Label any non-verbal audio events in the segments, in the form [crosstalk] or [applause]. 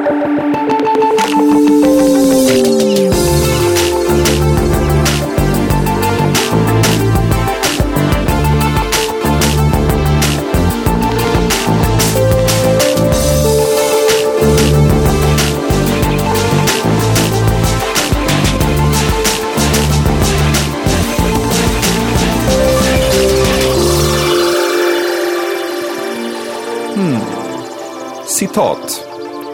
Hmm. Citat.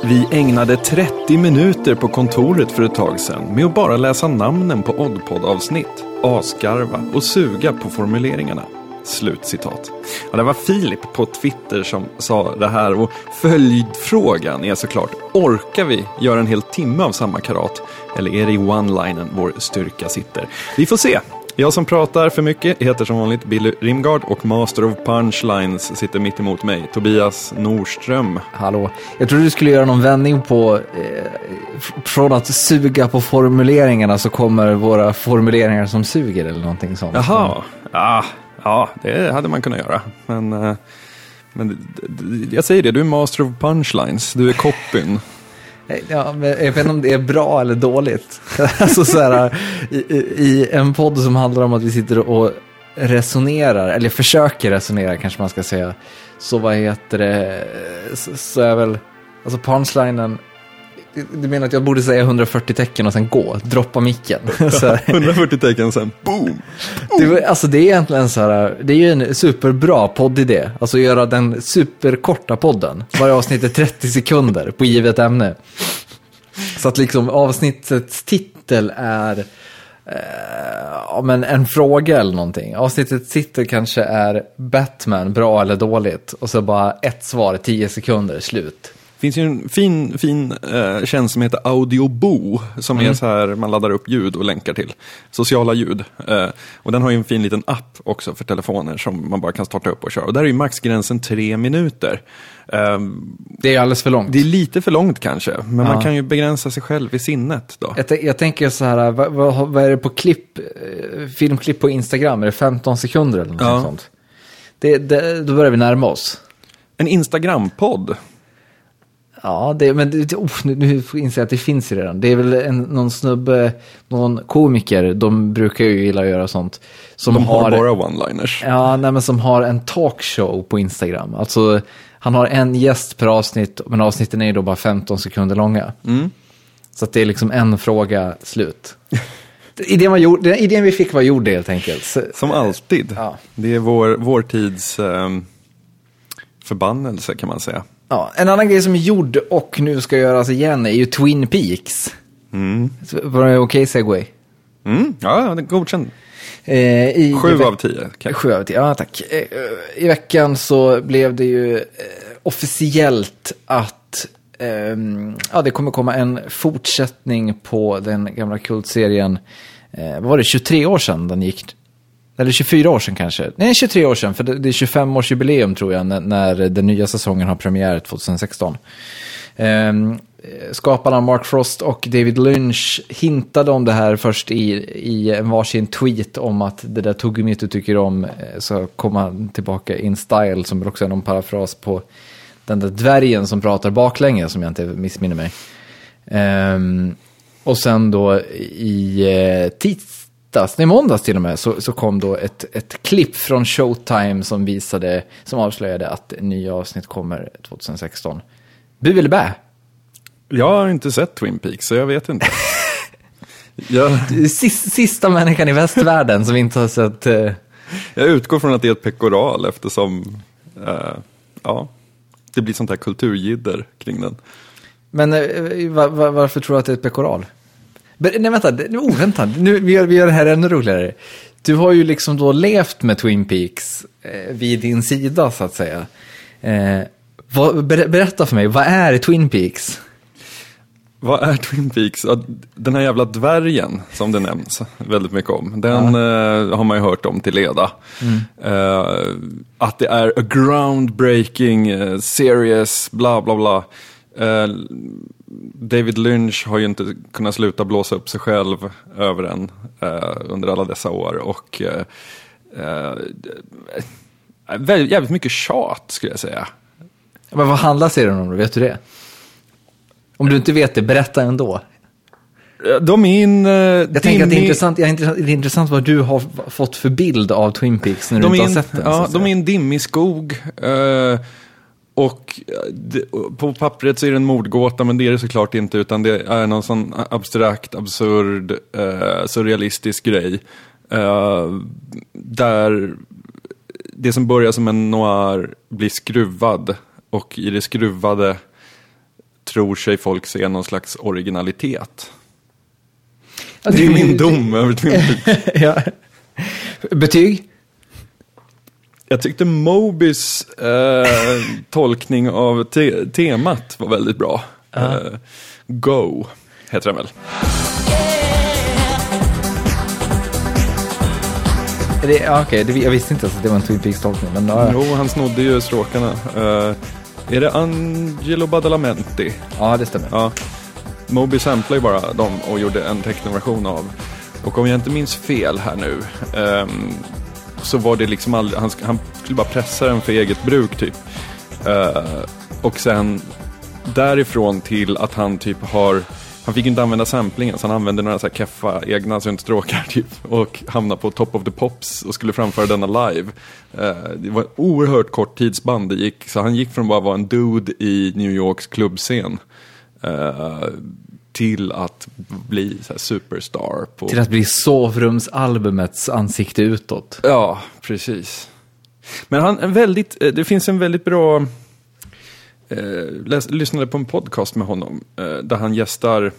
Vi ägnade 30 minuter på kontoret för ett tag sedan med att bara läsa namnen på Oddpod-avsnitt, asgarva och suga på formuleringarna. Slutcitat. Ja, det var Filip på Twitter som sa det här och följdfrågan är såklart, orkar vi göra en hel timme av samma karat? Eller är det i one-linen vår styrka sitter? Vi får se. Jag som pratar för mycket heter som vanligt Billy Rimgard och Master of Punchlines sitter mitt emot mig, Tobias Norström. Hallå. Jag trodde du skulle göra någon vändning på, eh, från att suga på formuleringarna så kommer våra formuleringar som suger eller någonting sånt. Jaha, ja, ja det hade man kunnat göra. Men, eh, men jag säger det, du är Master of Punchlines, du är copyn. Ja, men jag vet inte om det är bra eller dåligt. [laughs] alltså så här, i, i, en podd som handlar om att vi sitter och resonerar, eller försöker resonera kanske man ska säga, så vad heter det, så, så är väl, alltså punchlinen du menar att jag borde säga 140 tecken och sen gå, droppa micken? [laughs] Ja, [laughs] 140 tecken och sen boom! boom. Det, alltså det är egentligen så här, det är ju en superbra poddidé. Alltså göra den superkorta podden. Varje avsnitt är 30 sekunder på givet ämne. Så att liksom avsnittets titel är eh, men en fråga eller någonting. Avsnittets titel kanske är Batman, bra eller dåligt? Och så bara ett svar, 10 sekunder, slut. Finns ju en fin, fin eh, tjänst som heter Audiobo, som mm. är så här, man laddar upp ljud och länkar till. Sociala ljud. Eh, och den har ju en fin liten app också för telefoner som man bara kan starta upp och köra. Och där är ju maxgränsen tre minuter. Eh, det är alldeles för långt. Det är lite för långt kanske, men ja. man kan ju begränsa sig själv i sinnet då. Jag, jag tänker så här, vad, vad, vad, är det på klipp, eh, filmklipp på Instagram? Är det 15 sekunder eller något ja. sånt? Det, det, då börjar vi närma oss. En Instagram-podd. Ja, det, men oh, nu, nu inser jag att det finns redan. Det är väl en, någon snubbe, någon komiker, de brukar ju gilla att göra sånt. Som de har, har bara one-liners. Ja, nej, men som har en talkshow på Instagram. Alltså, han har en gäst per avsnitt, men avsnitten är ju då bara 15 sekunder långa. Mm. Så att det är liksom en fråga, slut. [laughs] idén, var gjord, idén vi fick var gjord helt enkelt. Som alltid. Ja. Det är vår, vår tids um, förbannelse kan man säga. Ja, en annan grej som är gjord och nu ska göras igen är ju Twin Peaks. Mm. Var det okej okay, segway? Mm, ja, det är godkänd. Eh, i, sju av tio. Okay. Sju av tio, ja tack. Eh, I veckan så blev det ju eh, officiellt att eh, ja, det kommer komma en fortsättning på den gamla kultserien. Eh, vad var det, 23 år sedan den gick eller 24 år sedan kanske. Nej, 23 år sedan, för det är 25-årsjubileum tror jag, när, när, den nya säsongen har premiär 2016. Um, ehm, skaparna Mark Frost och David Lynch hintade om det här först i, i en varsin tweet om att det där tuggummit du tycker om eh, så ska komma tillbaka in style, som också är någon parafras på den där dvärgen som pratar baklänges, som jag inte missminner mig. Um, och sen då i eh, tids nej måndags till och med, så, så kom då ett, ett klipp från Showtime som visade, som avslöjade att nya avsnitt kommer 2016. Bu eller bä? Jag har inte sett Twin Peaks, så jag vet inte. [laughs] jag... Sista människan i västvärlden som inte har sett... Uh... Jag utgår från att det är ett pekoral eftersom, uh, ja, det blir sånt här kulturjidder kring den. Men uh, var, var, varför tror du att det är ett pekoral? Nej, vänta, oh, vänta. Nu, vi, gör, vi gör det här ännu roligare. Du har ju liksom då levt med Twin Peaks eh, vid din sida, så att säga. Eh, vad, ber, berätta för mig, vad är Twin Peaks? Vad är Twin Peaks? Den här jävla dvärgen som det nämns väldigt mycket om. Den ja. eh, har man ju hört om till leda. Mm. Eh, att det är a groundbreaking, uh, serious, bla bla bla. Eh, David Lynch har ju inte kunnat sluta blåsa upp sig själv över en eh, under alla dessa år. Och eh, eh, jävligt mycket tjat skulle jag säga. Men vad handlar serien om då? Vet du det? Om du inte vet det, berätta ändå. De är in... Uh, jag tänker att det är, intressant, det är intressant vad du har fått för bild av Twin Peaks när du inte har sett den. Ja, de är en dimmig skog. Uh, och på pappret så är det en mordgåta, men det är det såklart inte, utan det är någon sån abstrakt, absurd, uh, surrealistisk grej. Uh, där det som börjar som en noir blir skruvad och i det skruvade tror sig folk se någon slags originalitet. det är min dom över Twin Peaks. [laughs] ja. Betyg? Jag tyckte Mobis eh, tolkning av te temat var väldigt bra. Uh -huh. eh, Go heter den väl. Det, okay, det, jag visste inte att det var en Twin Peaks-tolkning. Men, uh. Jo, han snodde ju stråkarna. Uh, är det Angelo Badalamenti? Ja, det stämmer. Ja. Moby samplade ju bara dem och gjorde en tecknversion av. Och om jag inte minns fel här nu um, så var det liksom aldrig, han, han, skulle bara pressa den för eget bruk typ. Uh, och sen därifrån till att han typ har han fick inte använda samplingen så han använde några så här keffa egna syntstråkar [laughs] typ och hamnade på Top of the Pops och skulle framföra denna live. Uh, det var ett oerhört kort tidsband det gick så han gick från att bara vara en dude i New Yorks klubbscen uh, till att bli superstar. På... Till att bli sovrumsalbumets ansikte utåt. Ja, precis. Men han, en väldigt, eh, det finns en väldigt bra eh, läs, lyssnade på en podcast med honom eh, där han gästar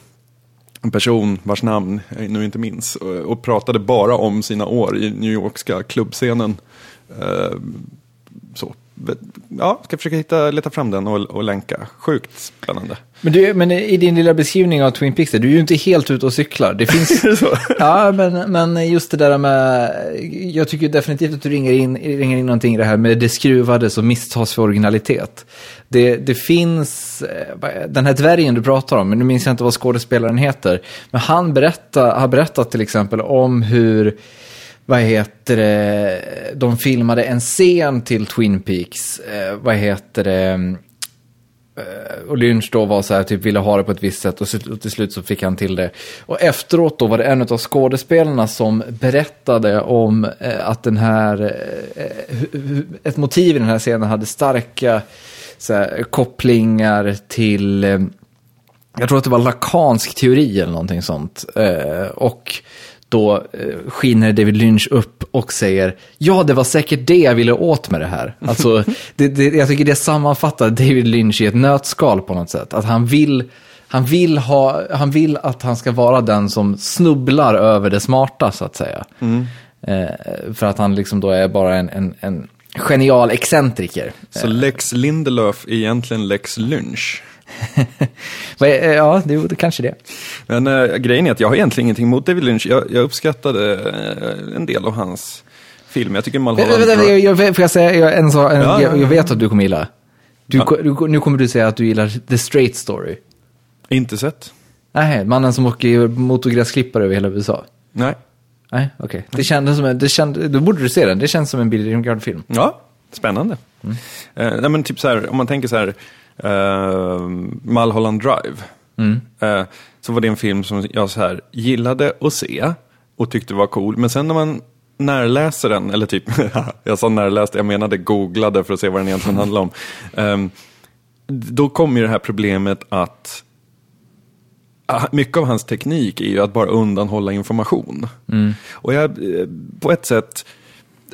en person vars namn jag nu inte minns och, och pratade bara om sina år i New Yorkska klubbscenen. Eh, så ja, ska försöka hitta, leta fram den och, och länka. Sjukt spännande. Men, du, men i din lilla beskrivning av Twin Peaks, du är ju inte helt ute och cyklar. Det finns... [laughs] ja, men, men just det där med, jag tycker definitivt att du ringer in, ringer in någonting i det här med det skruvade som misstas för originalitet. Det, det finns, eh, den här dvärgen du pratar om, men nu minns jag inte vad skådespelaren heter, men han berättar, har berättat till exempel om hur vad heter det, de filmade en scen till Twin Peaks, eh, vad heter det, eh, och Lynch då var så här, typ ville ha det på ett visst sätt och, till slut så fick han till det. Och efteråt då var det en av skådespelarna som berättade om eh, att den här, eh, ett motiv i den här scenen hade starka så här, kopplingar till, jag tror att det var lakansk teori eller någonting sånt. Och då eh, skiner David Lynch upp och säger ja, det var säkert det jag ville åt med det här. Alltså, [laughs] det, det, jag tycker det sammanfattar David Lynch i ett nötskal på något sätt. Att han vill, han vill, ha, han vill att han ska vara den som snubblar över det smarta, så att säga. Mm. Eh, för att han liksom då är bara en, en, en genial excentriker. Så Lex Lindelöf är egentligen Lex Lynch? [laughs] Eh, ja, det, det kanske det. Men äh, grejen är att jag har egentligen ingenting emot David Lynch. Jag, jag uppskattade äh, en del av hans film. Jag tycker Mulholland Drive... Jag, jag, får jag säga en sak? En, ja, jag, jag, vet att du kommer gilla. Du, ja. du, nu kommer du säga att du gillar The Straight Story. Inte sett. Nej, mannen som åker motorgräsklippare över hela USA. Nej. Nej, okej. Okay. Det kändes som en, det kände, då borde du se den. Det känns som en Billy Ringard-film. Ja, spännande. Mm. Uh, nej, men typ så här, om man tänker så här, uh, Mulholland Drive. Mm. Uh, så var det en film som jag så här gillade att se och tyckte var cool. Men sen när man närläser den, eller typ, [laughs] jag sa närläste, jag menade googlade för att se vad den egentligen handlar om. Um, då kommer ju det här problemet att ah, mycket av hans teknik är ju att bara undanhålla information. Mm. Och jag, eh, på ett sätt,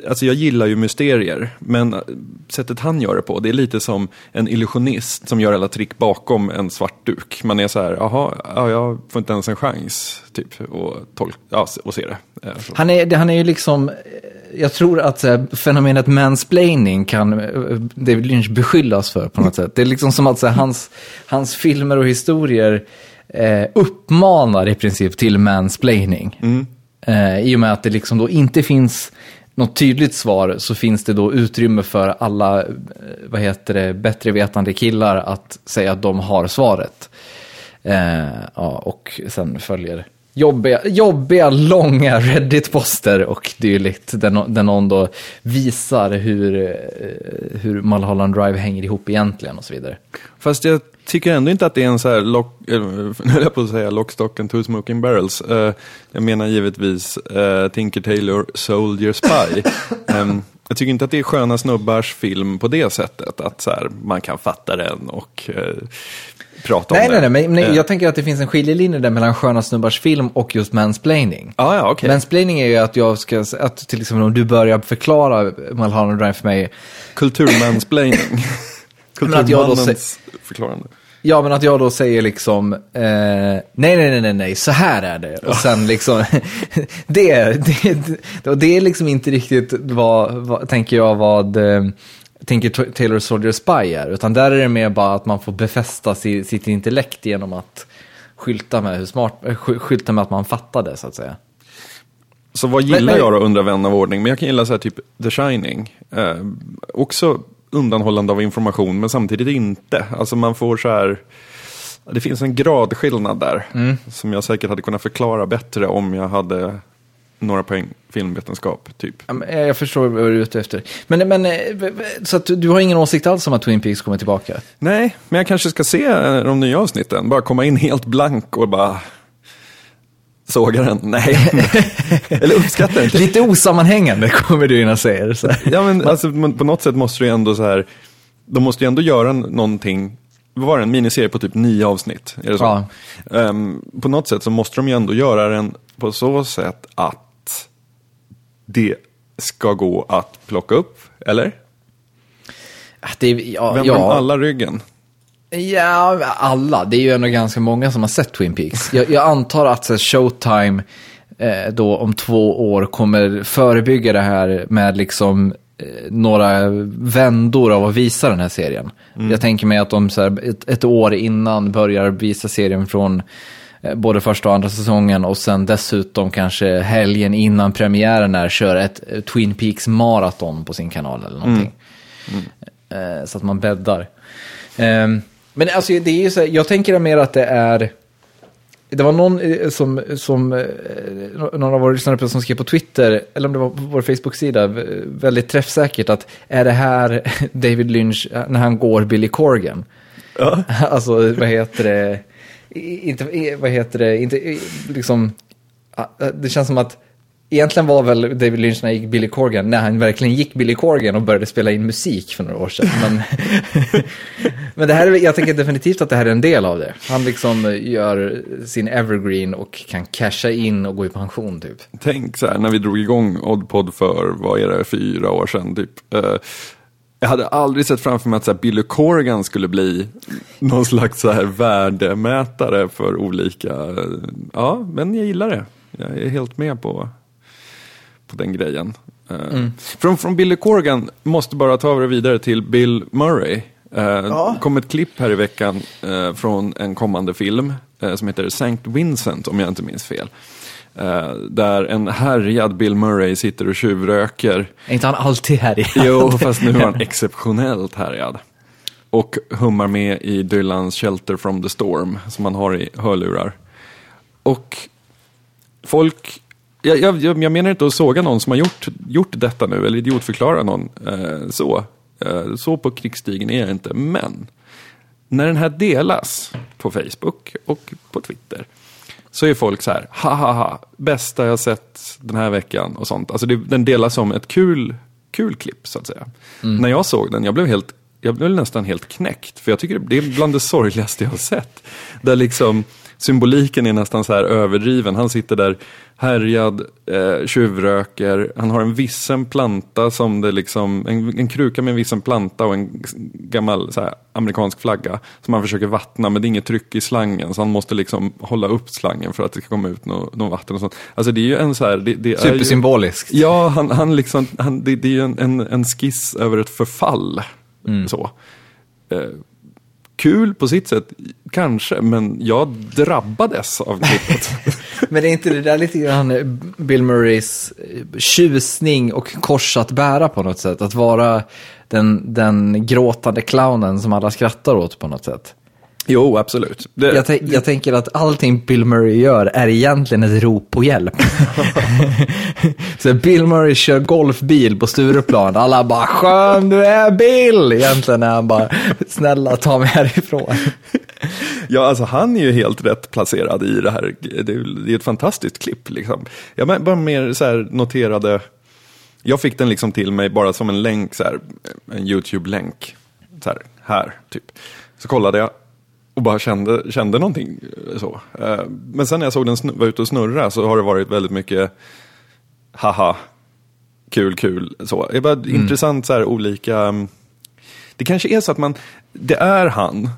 alltså jag gillar ju mysterier, men sättet han gör det på, det är lite som en illusionist som gör alla trick bakom en svart duk. Man är så här, jaha, ja, jag får inte ens en chans, typ, och, tolk, ja, och se det. Eh, han är, han är ju liksom, jag tror att här, fenomenet mansplaining kan eh, David Lynch beskyllas för på något sätt. Det är liksom som att här, hans, hans filmer och historier eh, uppmanar i princip till mansplaining. Mm. Eh, I och med att det liksom då inte finns något tydligt svar så finns det då utrymme för alla, eh, vad heter det, bättre vetande killar att säga att de har svaret. Eh, ja, och sen följer jobbiga, jobbiga långa Reddit-poster och dylikt. Där, där någon då visar hur, eh, hur Mulholland Drive hänger ihop egentligen och så vidare. Fast jag tycker ändå inte att det är en så här, lock, eh, [laughs] nu höll jag på att säga lock, stock and two smoking barrels. Uh, jag menar givetvis uh, Tinker Tailor Soldier Spy. um, [laughs] jag tycker inte att det är sköna snubbars film på det sättet. Att så här, man kan fatta den och uh, prata nej, om nej, den. Nej, nej, Uh, jag tänker att det finns en skiljelinje där mellan sköna snubbars film och just mansplaining. ah, ja, okej. Mansplaining är ju att jag ska, att till exempel om du börjar förklara Mulholland Drive för mig, Kulturmansplaining. [laughs] Men att jag då Kulturmannens förklarande. Ja, men att jag då säger liksom, eh, nej, nej, nej, nej, nej, så här är det. Och sen [laughs] liksom, [laughs] det, det, det, det är liksom inte riktigt vad, vad tänker jag, vad eh, tänker Taylor Soldier Spy är. Utan där är det mer bara att man får befästa si, sitt intellekt genom att skylta med hur smart, eh, sky- skylta med att man fattade, så att säga. Så vad gillar Men- men- jag då, undrar vän av ordning? Men jag kan gilla så här typ The Shining. Eh, också undanhållande av information, men samtidigt inte. Alltså man får så här... Det finns en gradskillnad där. Mm. Som jag säkert hade kunnat förklara bättre om jag hade några poäng filmvetenskap, typ. Men, eh, Jag förstår vad du är ute efter. Men, men eh, v- v- så att du- har ingen åsikt alls om att Twin Peaks kommer tillbaka? Nej, men jag kanske ska se eh, de nya avsnitten. Bara komma in helt blank och bara såga den. Nej, [laughs] eller uppskatta den. Lite osammanhängande [laughs] kommer du in och säger. Så. här. Ja, men alltså, men på något sätt måste du ändå så här, de måste ju ändå göra någonting, vad var det, en miniserie på typ nio avsnitt? Är det så? Ja. Ehm, på något sätt så måste de ju ändå göra den på så sätt att det ska gå att plocka upp, eller? Det är, ja, Vänder de ja, alla ryggen? Ja, alla. Det är ju ändå ganska många som har sett Twin Peaks. Jag, jag antar att så Showtime eh, då om två år kommer förebygga det här med liksom eh, några vändor av att visa den här serien. Jag tänker mig att de så här, ett, ett år innan börjar visa serien från eh, både första och andra säsongen och sen dessutom kanske helgen innan premiären är kör ett eh, Twin Peaks maraton på sin kanal eller någonting. Eh, så att man bäddar. Men alltså det är ju så här, jag tänker mer att det är, det var någon eh, som, som eh, någon av våra lyssnare som skrev på Twitter, eller om det var på vår Facebook-sida, väldigt träffsäkert att är det här [laughs] David Lynch eh, när han går Billy Corgan? Ja. [laughs] Alltså, vad heter det? Inte, vad heter det? Inte, liksom, det känns som att egentligen var väl David Lynch när han gick Billy Corgan, när han verkligen gick Billy Corgan och började spela in musik för några år sedan. [laughs] Men, [laughs] men det här, är- jag tänker definitivt att det här är en del av det. Han liksom gör sin evergreen och kan casha in och gå i pension typ. Tänk så här, när vi drog igång Oddpod för, vad är det, fyra år sedan typ. Eh, jag hade aldrig sett framför mig att så här, Billy Corgan skulle bli någon slags så här värdemätare för olika, eh, ja, men jag gillar det. Jag är helt med på, på den grejen. Eh, från, från Billy Corgan måste bara ta över vidare till Bill Murray. Uh, kom ett klipp här i veckan eh, från en kommande film eh, som heter St. Vincent om jag inte minns fel. Eh, där en härjad Bill Murray sitter och tjuvröker. Är inte han alltid här i? Jo, fast nu var han [laughs] exceptionellt härjad. Och hummar med i Dylans Shelter from the Storm som man har i hörlurar. Och folk, jag, jag, jag menar inte att såga någon som har gjort, gjort detta nu, eller idiotförklara någon eh, så. Eh, så på krigsstigen är jag inte, men när den här delas på Facebook och på Twitter så är folk så här, ha ha ha, bästa jag sett den här veckan och sånt. Alltså det, den delas som ett kul, kul klipp så att säga. När jag såg den, jag blev helt jag blev nästan helt knäckt, för jag tycker det är bland det sorgligaste jag har sett. Där liksom symboliken är nästan så här överdriven. Han sitter där härjad, eh, tjuvröker, han har en vissen planta som det liksom, en, en kruka med en vissen planta och en gammal här, amerikansk flagga som han försöker vattna, men det är inget tryck i slangen så han måste liksom hålla upp slangen för att det ska komma ut något nå vatten och sånt. Alltså det är ju en så här, det, det är ju, Supersymboliskt. Ja, han, han liksom, han, det, det är ju en, en, en skiss över ett förfall. Så. Eh, kul på sitt sätt, kanske, men jag drabbades av klippet. [laughs] Men är inte det där lite grann eh, Bill Murrays eh, tjusning och kors att bära på något sätt? Att vara den, den gråtande clownen som alla skrattar åt på något sätt. Jo, absolut. Det, Jag, jag tänker att allting Bill Murray gör är egentligen ett rop på hjälp. [laughs] så Bill Murray kör golfbil på Stureplan. Alla bara skön du är Bill. Egentligen är han bara snälla ta mig härifrån. Ja, alltså han är ju helt rätt placerad i det här. Det är, det är ett fantastiskt klipp liksom. Jag bara mer så här noterade, jag fick den liksom till mig bara som en länk, så här, en YouTube-länk. Så här, här, typ. Så kollade jag och bara kände, kände någonting eh, så. Eh, Men sen när jag såg den snu- var ute och snurra så har det varit väldigt mycket haha, kul, kul, så. Det är bara intressant så här olika, mm, det kanske är så att man, det är han,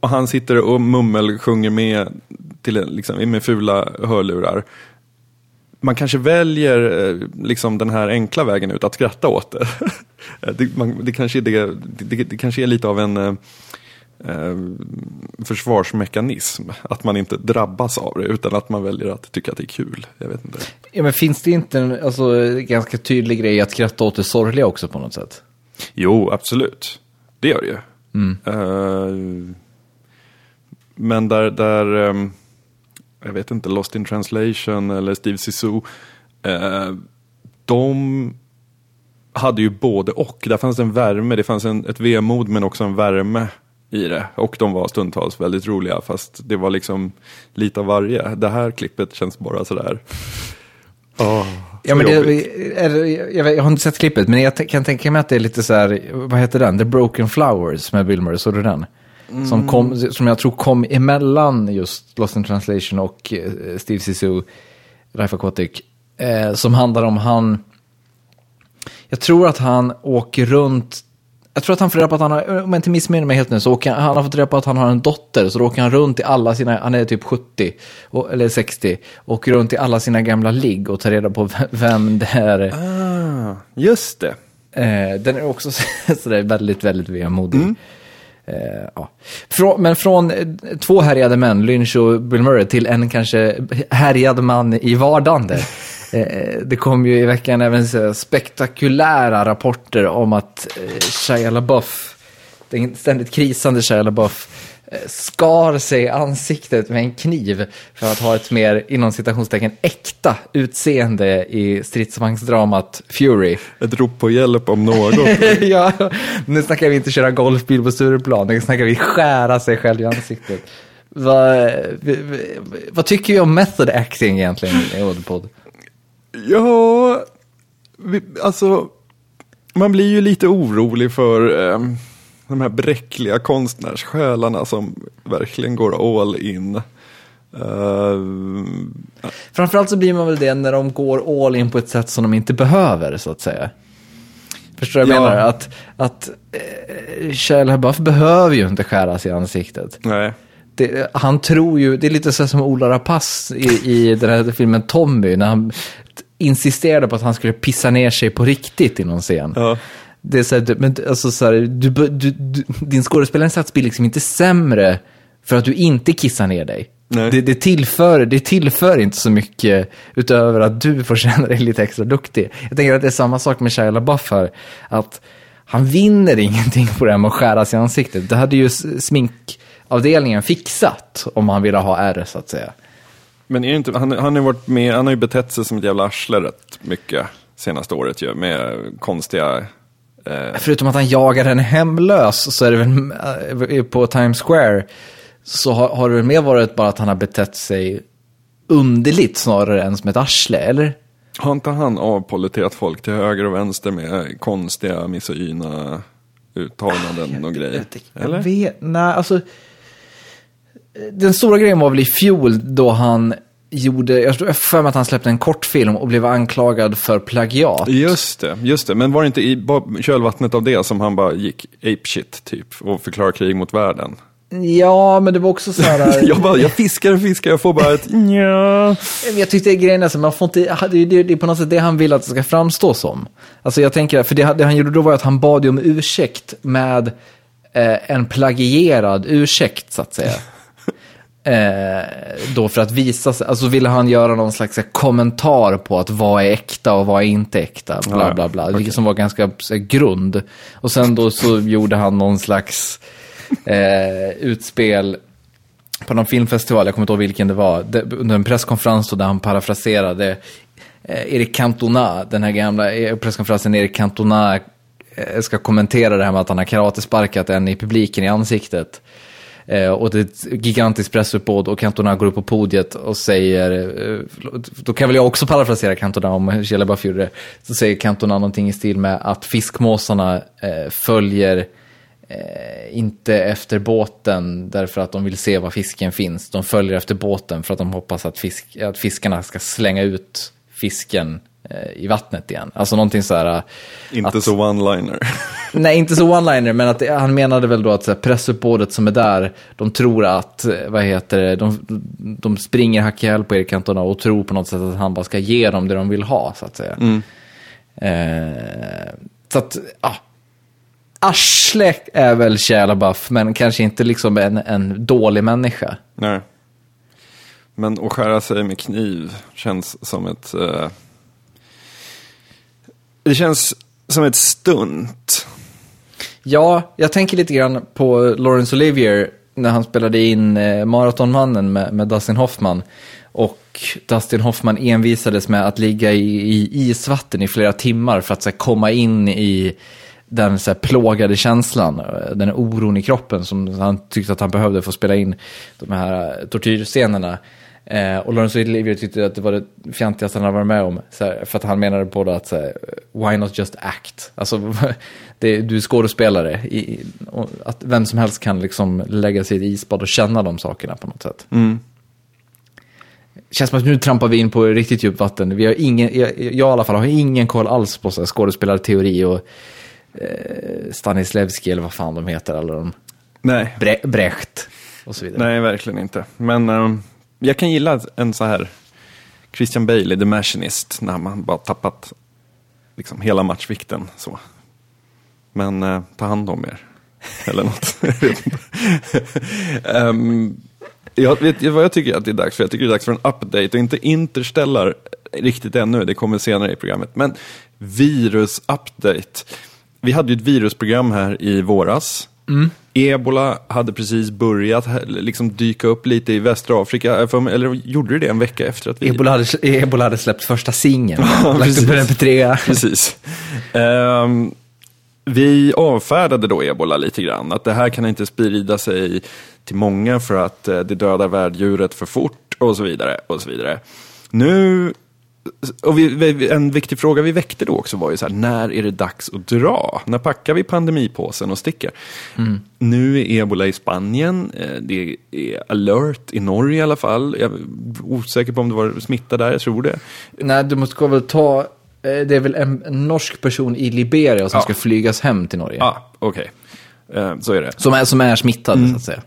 och han sitter och mummel sjunger med till, liksom, med fula hörlurar. Man kanske väljer eh, liksom, den här enkla vägen ut, att skratta åt det. [laughs] det, man, det, kanske är det, det, det kanske är lite av en eh, eh, försvarsmekanism. Att man inte drabbas av det, utan att man väljer att tycka att det är kul. Jag vet inte. Ja, men finns det inte en alltså, ganska tydlig grej att skratta åt det sorgliga också på något sätt? Jo, absolut. Det gör det ju. Eh, men där, där ehm, jag vet inte, Lost in translation eller Steve Zissou, uh, de hade ju både och. Där fanns en värme, det fanns en, ett vemod men också en värme i det. Och de var stundtals väldigt roliga, fast det var liksom lite av varje. Det här klippet känns bara sådär... Åh, Ja, så men det, jag, jag har inte sett klippet, men jag t- kan tänka mig att det är lite så här, vad heter den? The Broken Flowers med Bill Murray, såg du den? Som, kom, som jag tror kom emellan just Lost in translation och eh, Steve Zissou, Life Aquatic. Eh, som handlar om han, jag tror att han åker runt jag tror att han får reda på att han har, om jag inte missminner mig helt nu, så åker han, han har fått reda på att han har en dotter, så då åker han runt i alla sina, han är typ 70, och, eller 60, åker runt i alla sina gamla ligg och tar reda på vem- det är. Ah, just det. Eh, den är också [laughs] sådär väldigt, väldigt vemodig. Eh, ja. Frå, men från eh, två härjade män, Lynch och Bill Murray, till en kanske härjad man i vardande. [laughs] Eh, det kom ju i veckan även så spektakulära rapporter om att eh, Shia LaBeouf, den ständigt krisande Shia LaBeouf, eh, skar sig i ansiktet med en kniv för att ha ett mer, inom citationstecken, äkta utseende i stridsvagnsdramat Fury. Ett rop på hjälp om något. [laughs] ja, nu snackar vi inte köra golfbil på Stureplan, nu snackar vi skära sig själv i ansiktet. Vad, vad tycker vi om method acting egentligen i Oddpod? Ja, vi, alltså, man blir ju lite orolig för eh, de här bräckliga konstnärssjälarna som verkligen går all in. Eh, Framförallt så blir man väl det när de går all in på ett sätt som de inte behöver, så att säga. Förstår du vad jag Ja. menar? Att, att eh, Shia LaBeouf behöver ju inte skära sig i ansiktet. nej, Det, han tror ju, det är lite så som Ola Rapace i, i den här filmen Tommy, när han insisterade på att han skulle pissa ner sig på riktigt i någon scen. Ja. Det är så här, men alltså så här, du, du, du, din skådespelarinsats blir liksom inte sämre för att du inte kissar ner dig. Det, det, tillför, det tillför inte så mycket utöver att du får [laughs] känna dig lite extra duktig. Jag tänker att det är samma sak med Shia LaBeouf här. Att han vinner [laughs] ingenting på det här med att skära sig i ansiktet. Det hade ju sminkavdelningen fixat om han ville ha R så att säga. Men är inte, han, han, har varit med, han har ju betett sig som ett jävla arsle rätt mycket senaste året ju, med konstiga... Eh, Förutom att han jagar en hemlös så är det väl eh, på Times Square så har, har det väl mer varit bara att han har betett sig underligt snarare än som ett arsle, eller? har inte han avpoliterat folk till höger och vänster med konstiga misogyna uttalanden och grejer? Jag vet, nej, alltså. Den stora grejen var väl i fjol då han gjorde, jag tror för mig att han släppte en kortfilm och blev anklagad för plagiat. Just det, just det. Men var det inte i kölvattnet av det som han bara gick ape shit typ och förklarade krig mot världen? Ja, men det var också så här. [laughs] jag bara, jag fiskar och fiskar, jag får bara ett [laughs] nja. Jag tyckte grejen är så, man får inte, det är- det är på något sätt det han vill att det ska framstå som. Alltså jag tänker, för det, det han gjorde då var att han bad ju om ursäkt med eh, en plagierad ursäkt så att säga. Eh, då för att visa sig, alltså ville han göra någon slags kommentar på att vad är äkta och vad är inte äkta, bla bla bla, vilket som var ganska så här, grund. Och sen då så gjorde han någon slags eh, utspel på någon filmfestival, jag kommer inte ihåg vilken det var, det, under en presskonferens då, där han parafraserade eh, Erik Cantona, den här gamla eh, presskonferensen Erik Cantona eh, ska kommentera det här med att han har karatesparkat en i publiken i ansiktet. Eh, och det är ett gigantiskt pressuppbåd och Cantona går upp på podiet och säger, eh, då kan väl jag också parafrasera Cantona om Kjell gjorde det, så säger Cantona någonting i stil med att fiskmåsarna eh, följer eh, inte efter båten därför att de vill se var fisken finns. De följer efter båten för att de hoppas att, fisk, att fiskarna ska slänga ut fisken i vattnet igen. Alltså någonting så här... Inte att, så one-liner. [laughs] Nej, inte så one-liner, men att han menade väl då att här, pressuppbådet som är där, de tror att, eh, vad heter det, de, de springer hack i på Erik Cantona och tror på något sätt att han bara ska ge dem det de vill ha, så att säga. Mm. Eh, så att, ja. Arsle är väl Shia LaBeouf, men kanske inte liksom en, en dålig människa. Nej. Men att skära sig med kniv känns som ett... Eh... Det känns som ett stunt. Ja, jag tänker lite grann på Laurence Olivier när han spelade in eh, Maratonmannen med, med Dustin Hoffman. Och Dustin Hoffman envisades med att ligga i, i isvatten i flera timmar för att så här, komma in i den så här, plågade känslan, eh, den oron i kroppen som han tyckte att han behövde för att spela in de här eh, tortyrscenerna. Eh, och Laurence Olivier tyckte att det var det fjantigaste han hade varit med om. Här, för att han menade på det att, så här, why not just act? Alltså, [laughs] det, du är skådespelare. I, att vem som helst kan liksom lägga sig i ett isbad och känna de sakerna på något sätt. Mm. Känns som att nu trampar vi in på riktigt djupt vatten. Vi har ingen, jag, jag i alla fall har ingen koll alls på så här, skådespelarteori och eh, Stanislavski eller vad fan de heter. Alla de. Nej. Bre Brecht och så vidare. Nej, verkligen inte. Men ehm, jag kan gilla en så här Christian Bale, The Machinist, när man bara tappat liksom hela matchvikten. Så. Men eh, ta hand om er. Eller något. Jag [laughs] jag vet ehm, vad jag tycker att det är dags för. Jag tycker det är dags för en update och inte Interstellar riktigt ännu. Det kommer senare i programmet. Men virus-update. Vi hade ju ett virusprogram här i våras. Mm. Ebola hade precis börjat liksom dyka upp lite i västra Afrika. Mig- Eller gjorde det det en vecka efter att vi... Ebola hade, Ebola hade släppt första singeln. [laughs] Lagt upp en MP3. Precis. Ehm, vi avfärdade då ebola lite grann. Att det här kan inte sprida sig till många för att eh, det dödar värddjuret för fort och så vidare. Och så vidare. Nu, och vi, vi, en viktig fråga vi väckte då också var ju så här, när är det dags att dra? När packar vi pandemipåsen och sticker? Mm. Nu är ebola i Spanien, eh, det är alert i Norge i alla fall. Jag är osäker på om det var smitta där, jag tror det. Nej, du måste väl ta... eh, Det är väl en, en norsk person i Liberia som Ja. ska flygas hem till Norge. Ja, okej. Eh, Så är det. Som, är, som är smittad, Mm. så att säga.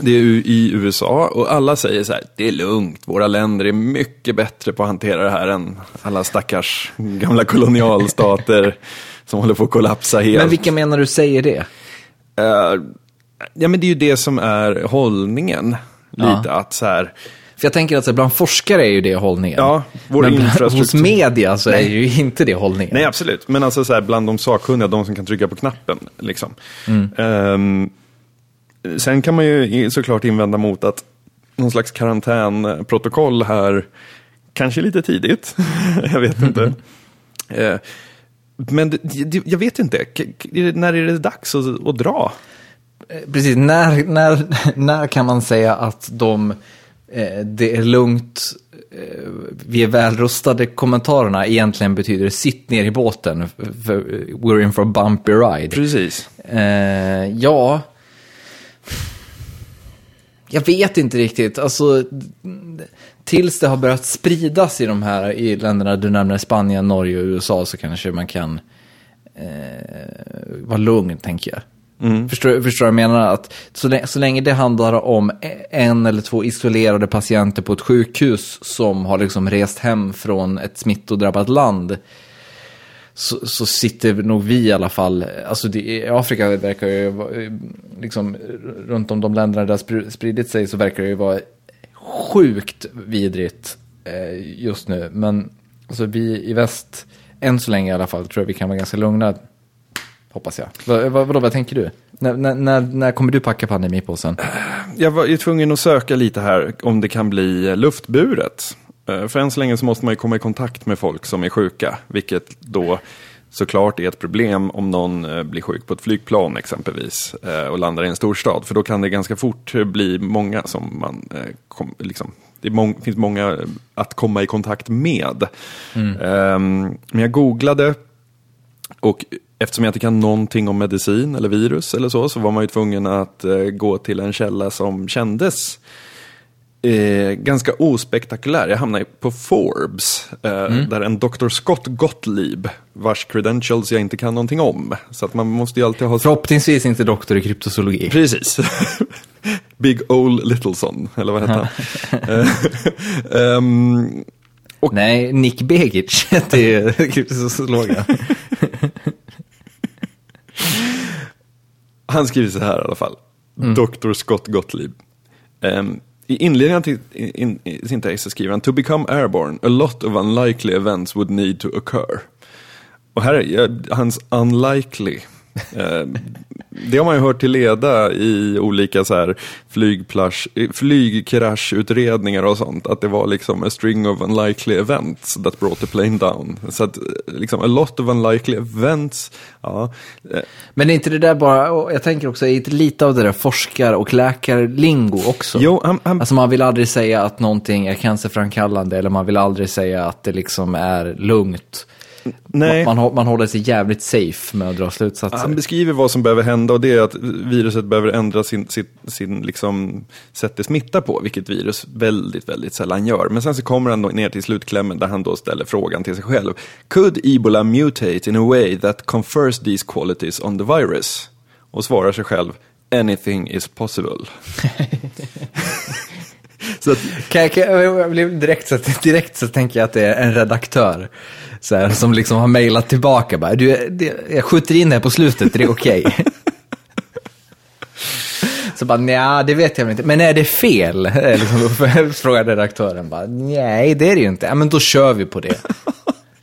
Det är i USA och alla säger så här, det är lugnt, våra länder är mycket bättre på att hantera det här än alla stackars gamla kolonialstater [laughs] som håller på att kollapsa helt. Men vilka menar du säger det? Eh, ja, men det är ju det som är hållningen. Lite Ja. att så här, För jag tänker att så här, bland forskare är ju det hållningen. ja, vår Men infrastruktur. hos media så är ju inte det hållningen. Nej, absolut. Men alltså så här, bland de sakkunniga, de som kan trycka på knappen. Liksom. Mm. Ehm, sen kan man ju såklart invända mot att någon slags karantänprotokoll här kanske lite tidigt. [laughs] jag vet inte. [laughs] Eh, men det, det, jag vet inte. När är det dags att, att dra? Eh, Precis, när, när, [laughs] när kan man säga att de, eh, det är lugnt, vi är välrustade kommentarerna egentligen betyder sitt ner i båten, we're in for a bumpy ride. Precis. Ja, jag vet inte riktigt. Alltså, tills det har börjat spridas i de här i länderna du nämner, Spanien, Norge och USA, så kanske man kan eh, vara lugn, tänker jag. Förstår, förstår vad jag menar? Att så, länge, så länge det handlar om en eller två isolerade patienter på ett sjukhus som har liksom rest hem från ett smittodrabbat land, så, så sitter nog vi i alla fall, alltså det, i Afrika verkar ju liksom runt om de länderna där det har spridit sig så verkar det ju vara sjukt vidrigt eh, just nu. Men alltså vi i väst, än så länge i alla fall, tror jag vi kan vara ganska lugna. hoppas jag. Vad, vad, vadå, vad tänker du? När, när, när kommer du packa pandemipåsen? Jag var ju tvungen att söka lite här om det kan bli luftburet. Eh, För än så länge så måste man ju komma i kontakt med folk som är sjuka, vilket då såklart är ett problem om någon eh, blir sjuk på ett flygplan exempelvis eh, och landar i en storstad. För då kan det ganska fort bli många som man liksom, det mång, finns många att komma i kontakt med. Ehm, men jag googlade och eftersom jag inte kan någonting om medicin eller virus eller så, så var man ju tvungen att gå till en källa som kändes eh, ganska ospektakulär. Jag hamnade på Forbes, eh, där en Dr. Scott Gottlieb, vars credentials jag inte kan någonting om. Så att man måste ju alltid ha... Förhoppningsvis inte doktor i kryptozoologi. Precis. [laughs] Big Ol Littleson, eller vad hette han? [laughs] Eh, [laughs] ehm, Nej, Nick Begic hette ju kryptozoologen. Han skriver så här i alla fall. Dr. Scott Gottlieb. Ehm, i inledningen till in, in, sin text så skriver han To become airborne, a lot of unlikely events would need to occur. Och här är hans unlikely. Ehm, det har man ju hört till leda i olika så här flygplash, flygkraschutredningar och sånt. Att det var liksom a string of unlikely events that brought the plane down. Så att liksom a lot of unlikely events. Ja, eh, Men är inte det där bara, och jag tänker också, är inte lite av det där forskar och läkarlingo också? Jo, han, han, Alltså man vill aldrig säga att någonting är cancerframkallande eller man vill aldrig säga att det liksom är lugnt. Nej. Man, man, man håller sig jävligt safe med att dra slutsatser. Han beskriver vad som behöver hända och det är att viruset behöver ändra sin, sin, sin liksom, sätt det smittar på, vilket virus väldigt, väldigt sällan gör. Men sen så kommer han ner till slutklämmen där han då ställer frågan till sig själv. Could Ebola mutate in a way that confers these qualities on the virus? Och svarar sig själv, anything is possible. [laughs] så att, Kan jag, kan jag, direkt, så, [laughs] direkt så tänker jag att det är en redaktör så här, som liksom har mejlat tillbaka. Bara, du, det, jag skjuter in det här på slutet, är det okej? [laughs] så bara, nej, det vet jag väl inte. Men är det fel? [laughs] Eh, Liksom, frågar redaktören. Bara, nej, det är det ju inte. Ja, men då kör vi på det.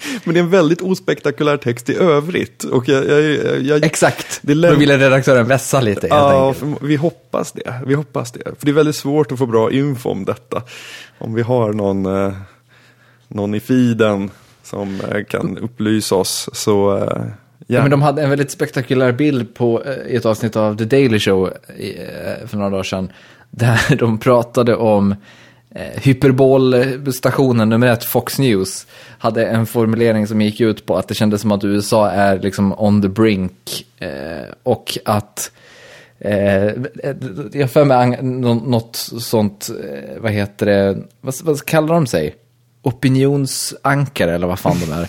[laughs] men det är en väldigt ospektakulär text i övrigt. Och jag, jag, jag, Exakt. Det Då läm- ville redaktören vässa lite Ja, vi hoppas det. Vi hoppas det. För det är väldigt svårt att få bra info om detta. Om vi har någon, eh, någon i feeden som eh, kan upplysa oss så eh, Ja, men de hade en väldigt spektakulär bild på, eh, i ett avsnitt av The Daily Show eh, för några dagar sedan. Där [laughs] de pratade om hyperbolstationen nummer ett, Fox News. Hade en formulering som gick ut på att det kändes som att USA är liksom on the brink. Eh, och att Eh, jag för mig något sånt, eh, vad heter det, vad, vad kallar de sig? Opinionsankare eller vad fan de är.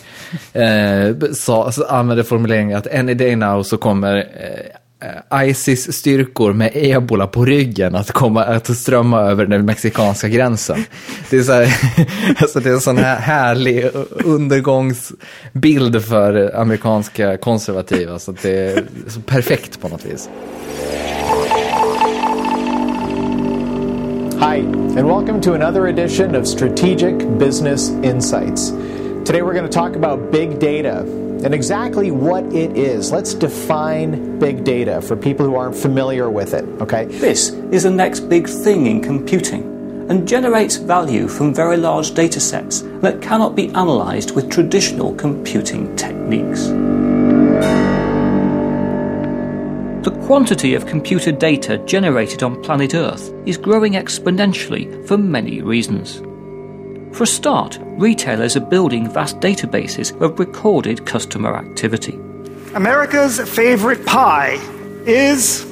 [laughs] eh, sa, så använde formuleringen att any day now så kommer eh, eh, Eh, ISIS-styrkor med ebola på ryggen att komma att strömma över den mexikanska gränsen. [laughs] Det är, så här, [laughs] alltså det är en sån här härlig undergångsbild för amerikanska konservativa. Så att det är så perfekt på något vis. Hi, and welcome to another edition of Strategic Business Insights. Today we're going to talk about big data and exactly what it is. Let's define big data for people who aren't familiar with it, okay? This is the next big thing in computing and generates value from very large data sets that cannot be analysed with traditional computing techniques. The quantity of computer data generated on planet Earth is growing exponentially for many reasons. For a start, retailers are building vast databases of recorded customer activity. America's favorite pie is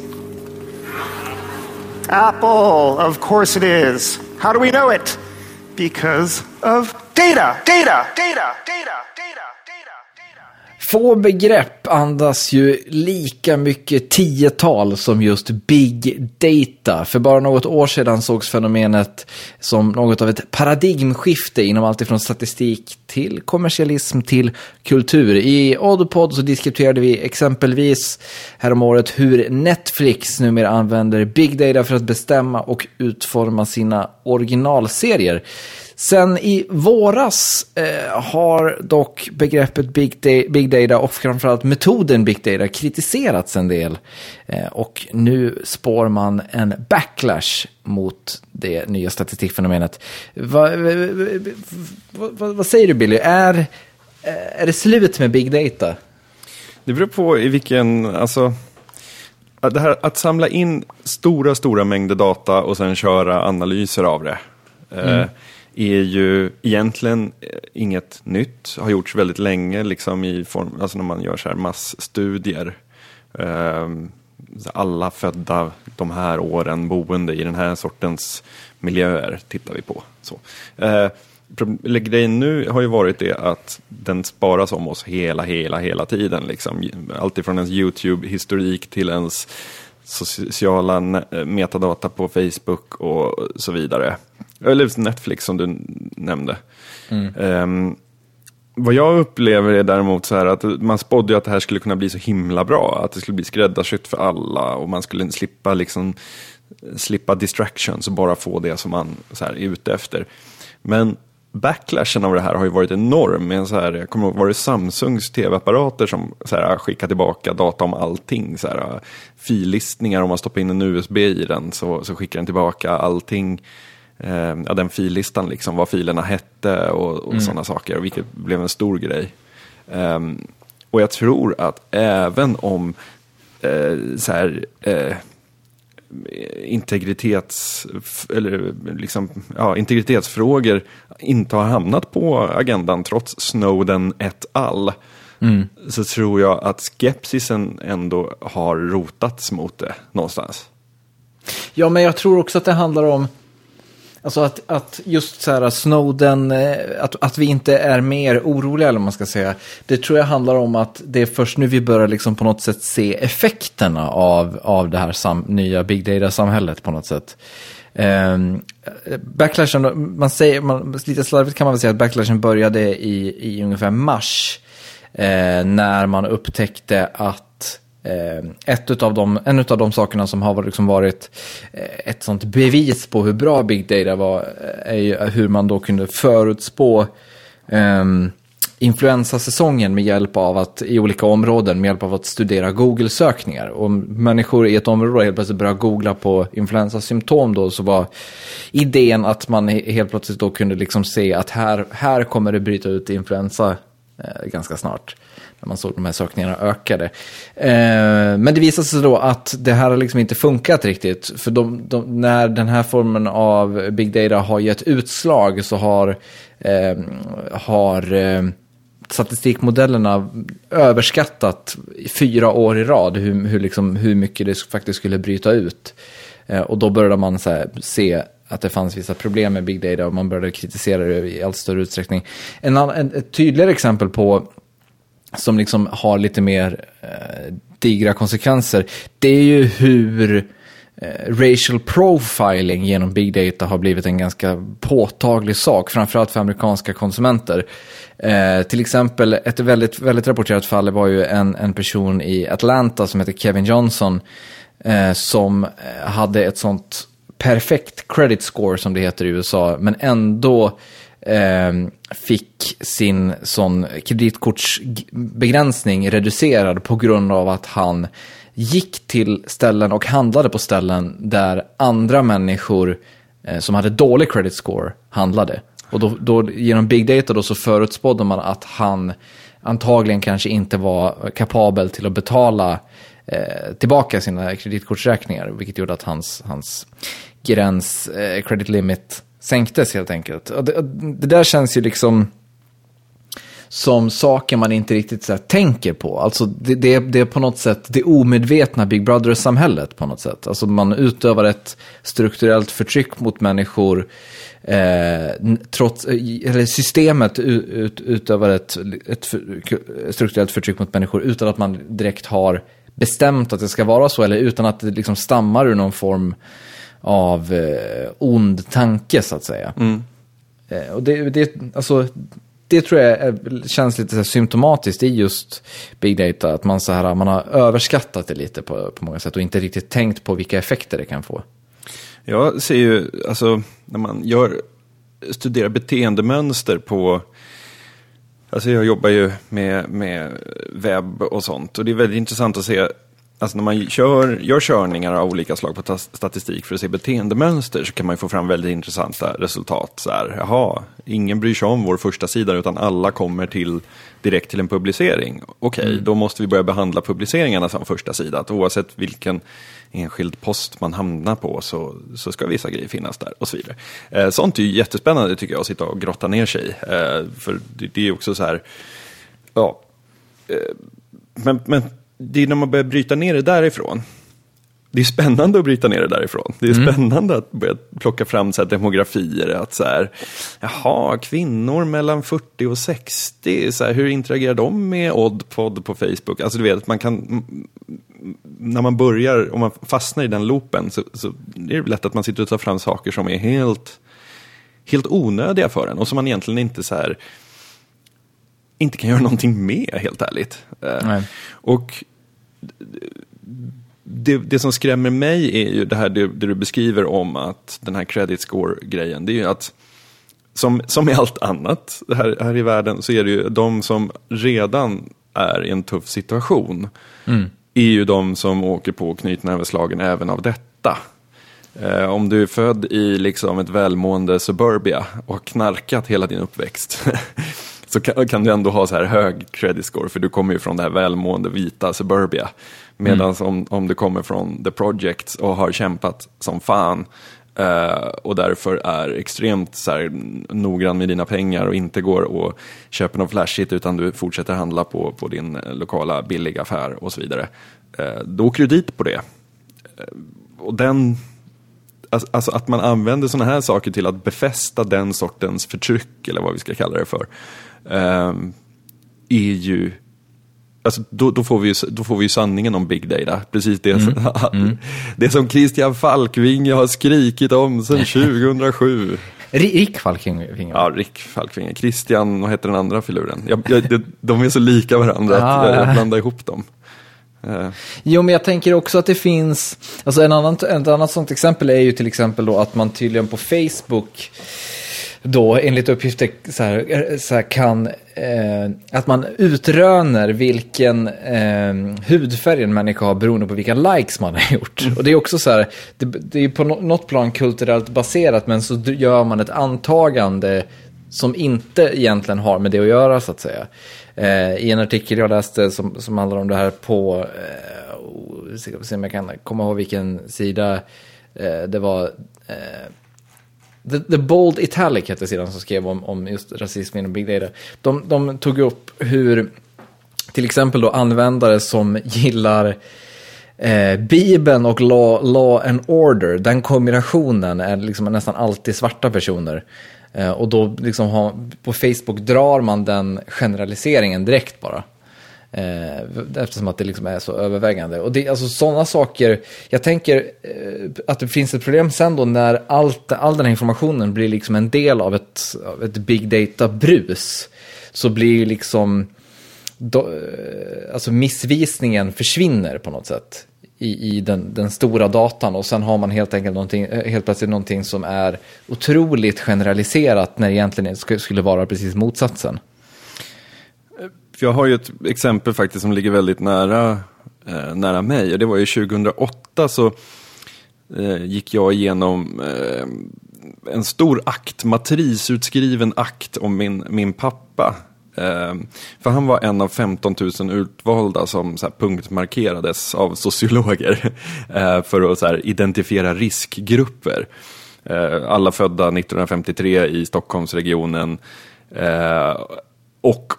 Apple. Of course it is. How do we know it? Because of data, data, data, data, data. Få begrepp andas ju lika mycket tiotal som just big data. För bara något år sedan sågs fenomenet som något av ett paradigmskifte inom allt ifrån statistik till kommersialism till kultur. I Oddpod så diskuterade vi exempelvis häromåret hur Netflix numera använder big data för att bestämma och utforma sina originalserier. Sen i våras eh, har dock begreppet big, da big data och framförallt metoden big data kritiserats en del. Eh, och nu spår man en backlash mot det nya statistikfenomenet. Va, va, va, vad säger du Billy? Är, eh, är det slut med big data? Det beror på i vilken, alltså, det här, att samla in stora, stora mängder data och sen köra analyser av det. Eh, mm är ju egentligen eh, inget nytt, har gjorts väldigt länge liksom i form, alltså när man gör så här massstudier. Ehm, alla födda de här åren boende i den här sortens miljöer tittar vi på. Så. Eh, grejen nu har ju varit det att den sparas om oss hela, hela, hela tiden. Liksom. Alltifrån ens YouTube-historik till ens sociala metadata på Facebook och så vidare. Eller Netflix som du nämnde. Mm. Um, vad jag upplever är däremot så här att man spådde att det här skulle kunna bli så himla bra. Att det skulle bli skräddarsytt för alla och man skulle slippa, liksom, slippa distractions och bara få det som man så här, är ute efter. Men backlashen av det här har ju varit enorm. Med så här, jag kommer ihåg, var det Samsungs tv-apparater som så här, skickar tillbaka data om allting? Så här, fillistningar, om man stoppar in en USB i den så, så skickar den tillbaka allting. Eh, ja, den fillistan, liksom, vad filerna hette och, och mm. sådana saker, vilket blev en stor grej. Um, och jag tror att även om eh, så här, eh, integritets, eller liksom, ja, integritetsfrågor inte har hamnat på agendan trots Snowden et al. Mm. Så tror jag att skepsisen ändå har rotats mot det någonstans. Ja, men jag tror också att det handlar om Alltså att, att just så här Snowden, eh, att, att vi inte är mer oroliga eller vad man ska säga. Det tror jag handlar om att det är först nu vi börjar liksom på något sätt se effekterna av, av det här sam, nya big data-samhället på något sätt. Um, backlashen, man säger, man, lite slarvigt kan man väl säga att backlashen började i, i ungefär mars. Eh, när man upptäckte att Eh, ett utav de, en av de sakerna som har liksom varit eh, ett sånt bevis på hur bra Big Data var eh, är ju hur man då kunde förutspå um, influensasäsongen med hjälp av att i olika områden med hjälp av att studera Google-sökningar. Om människor i ett område helt plötsligt började googla på influensasymptom då så var idén att man helt plötsligt då kunde liksom se att här, här kommer det bryta ut influensa eh, ganska snart när man såg de här sökningarna ökade. Eh, men det visade sig då att det här har liksom inte funkat riktigt. För de, de, när den här formen av big data har gett utslag så har, eh, har eh, statistikmodellerna överskattat fyra år i rad hur, hur, liksom, hur mycket det faktiskt skulle bryta ut. Eh, och då började man här, se att det fanns vissa problem med big data och man började kritisera det i allt större utsträckning. En, en, ett tydligare exempel på som liksom har lite mer eh, digra konsekvenser, det är ju hur eh, racial profiling genom big data har blivit en ganska påtaglig sak, framförallt för amerikanska konsumenter. Eh, till exempel, ett väldigt, väldigt rapporterat fall var ju en, en person i Atlanta som heter Kevin Johnson, eh, som eh, hade ett sånt perfekt credit score som det heter i USA, men ändå eh, Ehm, fick sin sån kreditkortsbegränsning reducerad på grund av att han gick till ställen och handlade på ställen där andra människor eh, som hade dålig credit score handlade. Och då, då, genom big data då så förutspådde man att han antagligen kanske inte var kapabel till att betala eh, tillbaka sina kreditkortsräkningar, vilket gjorde att hans, hans gräns, eh, credit limit, sänktes helt enkelt. Och det, det där känns ju liksom som saker man inte riktigt så här, tänker på. Alltså det, det, det, är på något sätt det omedvetna Big Brother-samhället på något sätt. Alltså man utövar ett strukturellt förtryck mot människor. Eh, trots, eh, eller systemet ut, utövar ett, ett för, strukturellt förtryck mot människor utan att man direkt har bestämt att det ska vara så. Eller utan att det liksom stammar ur någon form av eh, ond tanke så att säga. Mm. Eh, och det, det, alltså, det tror jag är, känns lite så symptomatiskt i just big data. Att man, så här, man har överskattat det lite på, på många sätt och inte riktigt tänkt på vilka effekter det kan få. Jag ser ju, alltså när man gör studerar beteendemönster på Alltså jag jobbar ju med, med webb och sånt och det är väldigt intressant att se Alltså när man kör, gör körningar av olika slag på statistik för att se beteendemönster så kan man få fram väldigt intressanta resultat. Så här, jaha, ingen bryr sig om vår första sida utan alla kommer till, direkt till en publicering. Okej, okay, mm. då måste vi börja behandla publiceringarna som första sida. Att oavsett vilken enskild post man hamnar på så, så ska vissa grejer finnas där och så vidare. Eh, sånt är ju jättespännande tycker jag att sitta och grotta ner sig i. Eh, för det, det är också så här, ja, eh, men, men det är när man börjar bryta ner det därifrån. Det är spännande att bryta ner det därifrån. Det är mm. spännande att börja plocka fram så här demografier. Att så här, jaha, kvinnor mellan 40 och 60, så här, hur interagerar de med Oddpod på Facebook? Alltså du vet, man kan, när man börjar, om man fastnar i den loopen, så, så är det lätt att man sitter och tar fram saker som är helt, helt onödiga för en och som man egentligen inte så här, inte kan göra någonting med, helt ärligt. Eh, Nej. Och det, det som skrämmer mig är ju det här det, det du beskriver om att den här credit score-grejen, det är ju att som, som i allt annat här, här i världen så är det ju de som redan är i en tuff situation mm. är ju de som åker på knytnäveslagen även av detta. Eh, om du är född i liksom ett välmående suburbia och har knarkat hela din uppväxt [laughs] så kan, kan, du ändå ha så här hög credit score för du kommer ju från det här välmående vita suburbia. Medan mm. om, om du kommer från the project och har kämpat som fan Uh, och därför är extremt så här, noggrann med dina pengar och inte går och köper något flashigt utan du fortsätter handla på, på din lokala billiga affär och så vidare. Uh, då åker du dit på det. Uh, och den, alltså, alltså att man använder sådana här saker till att befästa den sortens förtryck eller vad vi ska kalla det för. Ehm, är ju Alltså, då, då, får vi ju, då får vi sanningen om big data. Precis det, mm. [laughs] mm. det som Christian Falkvinge har skrikit om sedan 2007. Rick Falkvinge? Ja, Rick Falkvinge. Christian, vad heter den andra filuren? Jag, jag, de är så lika varandra ah, att jag, jag blandar ihop dem. Uh. Jo, men jag tänker också att det finns, alltså en annan, ett annat sånt exempel är ju till exempel då att man tydligen på Facebook då enligt uppgifter så här, så här kan, eh, att man utröner vilken eh, hudfärg en människa har beroende på vilka likes man har gjort. Mm. Och det är också så här, det, det är på något plan kulturellt baserat men så gör man ett antagande som inte egentligen har med det att göra så att säga. Eh, I en artikel jag läste som, som handlar om det här på, eh, se om jag kan komma ihåg vilken sida eh, det var, eh, The, The Bold Italic hette sidan som skrev om, om just rasism inom Big Data. De, de tog upp hur till exempel då användare som gillar eh, Bibeln och law, law and Order, den kombinationen är liksom nästan alltid svarta personer. Eh, och då liksom ha, på Facebook drar man den generaliseringen direkt bara. Eh, eftersom att det liksom är så övervägande. Och det, alltså sådana saker, jag tänker eh, att det finns ett problem sen då när allt, all den här informationen blir liksom en del av ett, av ett big data-brus. Så blir liksom, då, eh, alltså missvisningen försvinner på något sätt i, i den, den, stora datan och sen har man helt enkelt någonting, eh, helt plötsligt någonting som är otroligt generaliserat när det egentligen skulle vara precis motsatsen jag har ju ett exempel faktiskt som ligger väldigt nära, eh, nära mig. Och det var ju 2008 så eh, gick jag igenom eh, en stor akt, matrisutskriven akt om min, min pappa. Eh, för han var en av 15 000 utvalda som så här, punktmarkerades av sociologer [laughs] eh, för att så här, identifiera riskgrupper. Eh, alla födda 1953 i Stockholmsregionen. Eh, och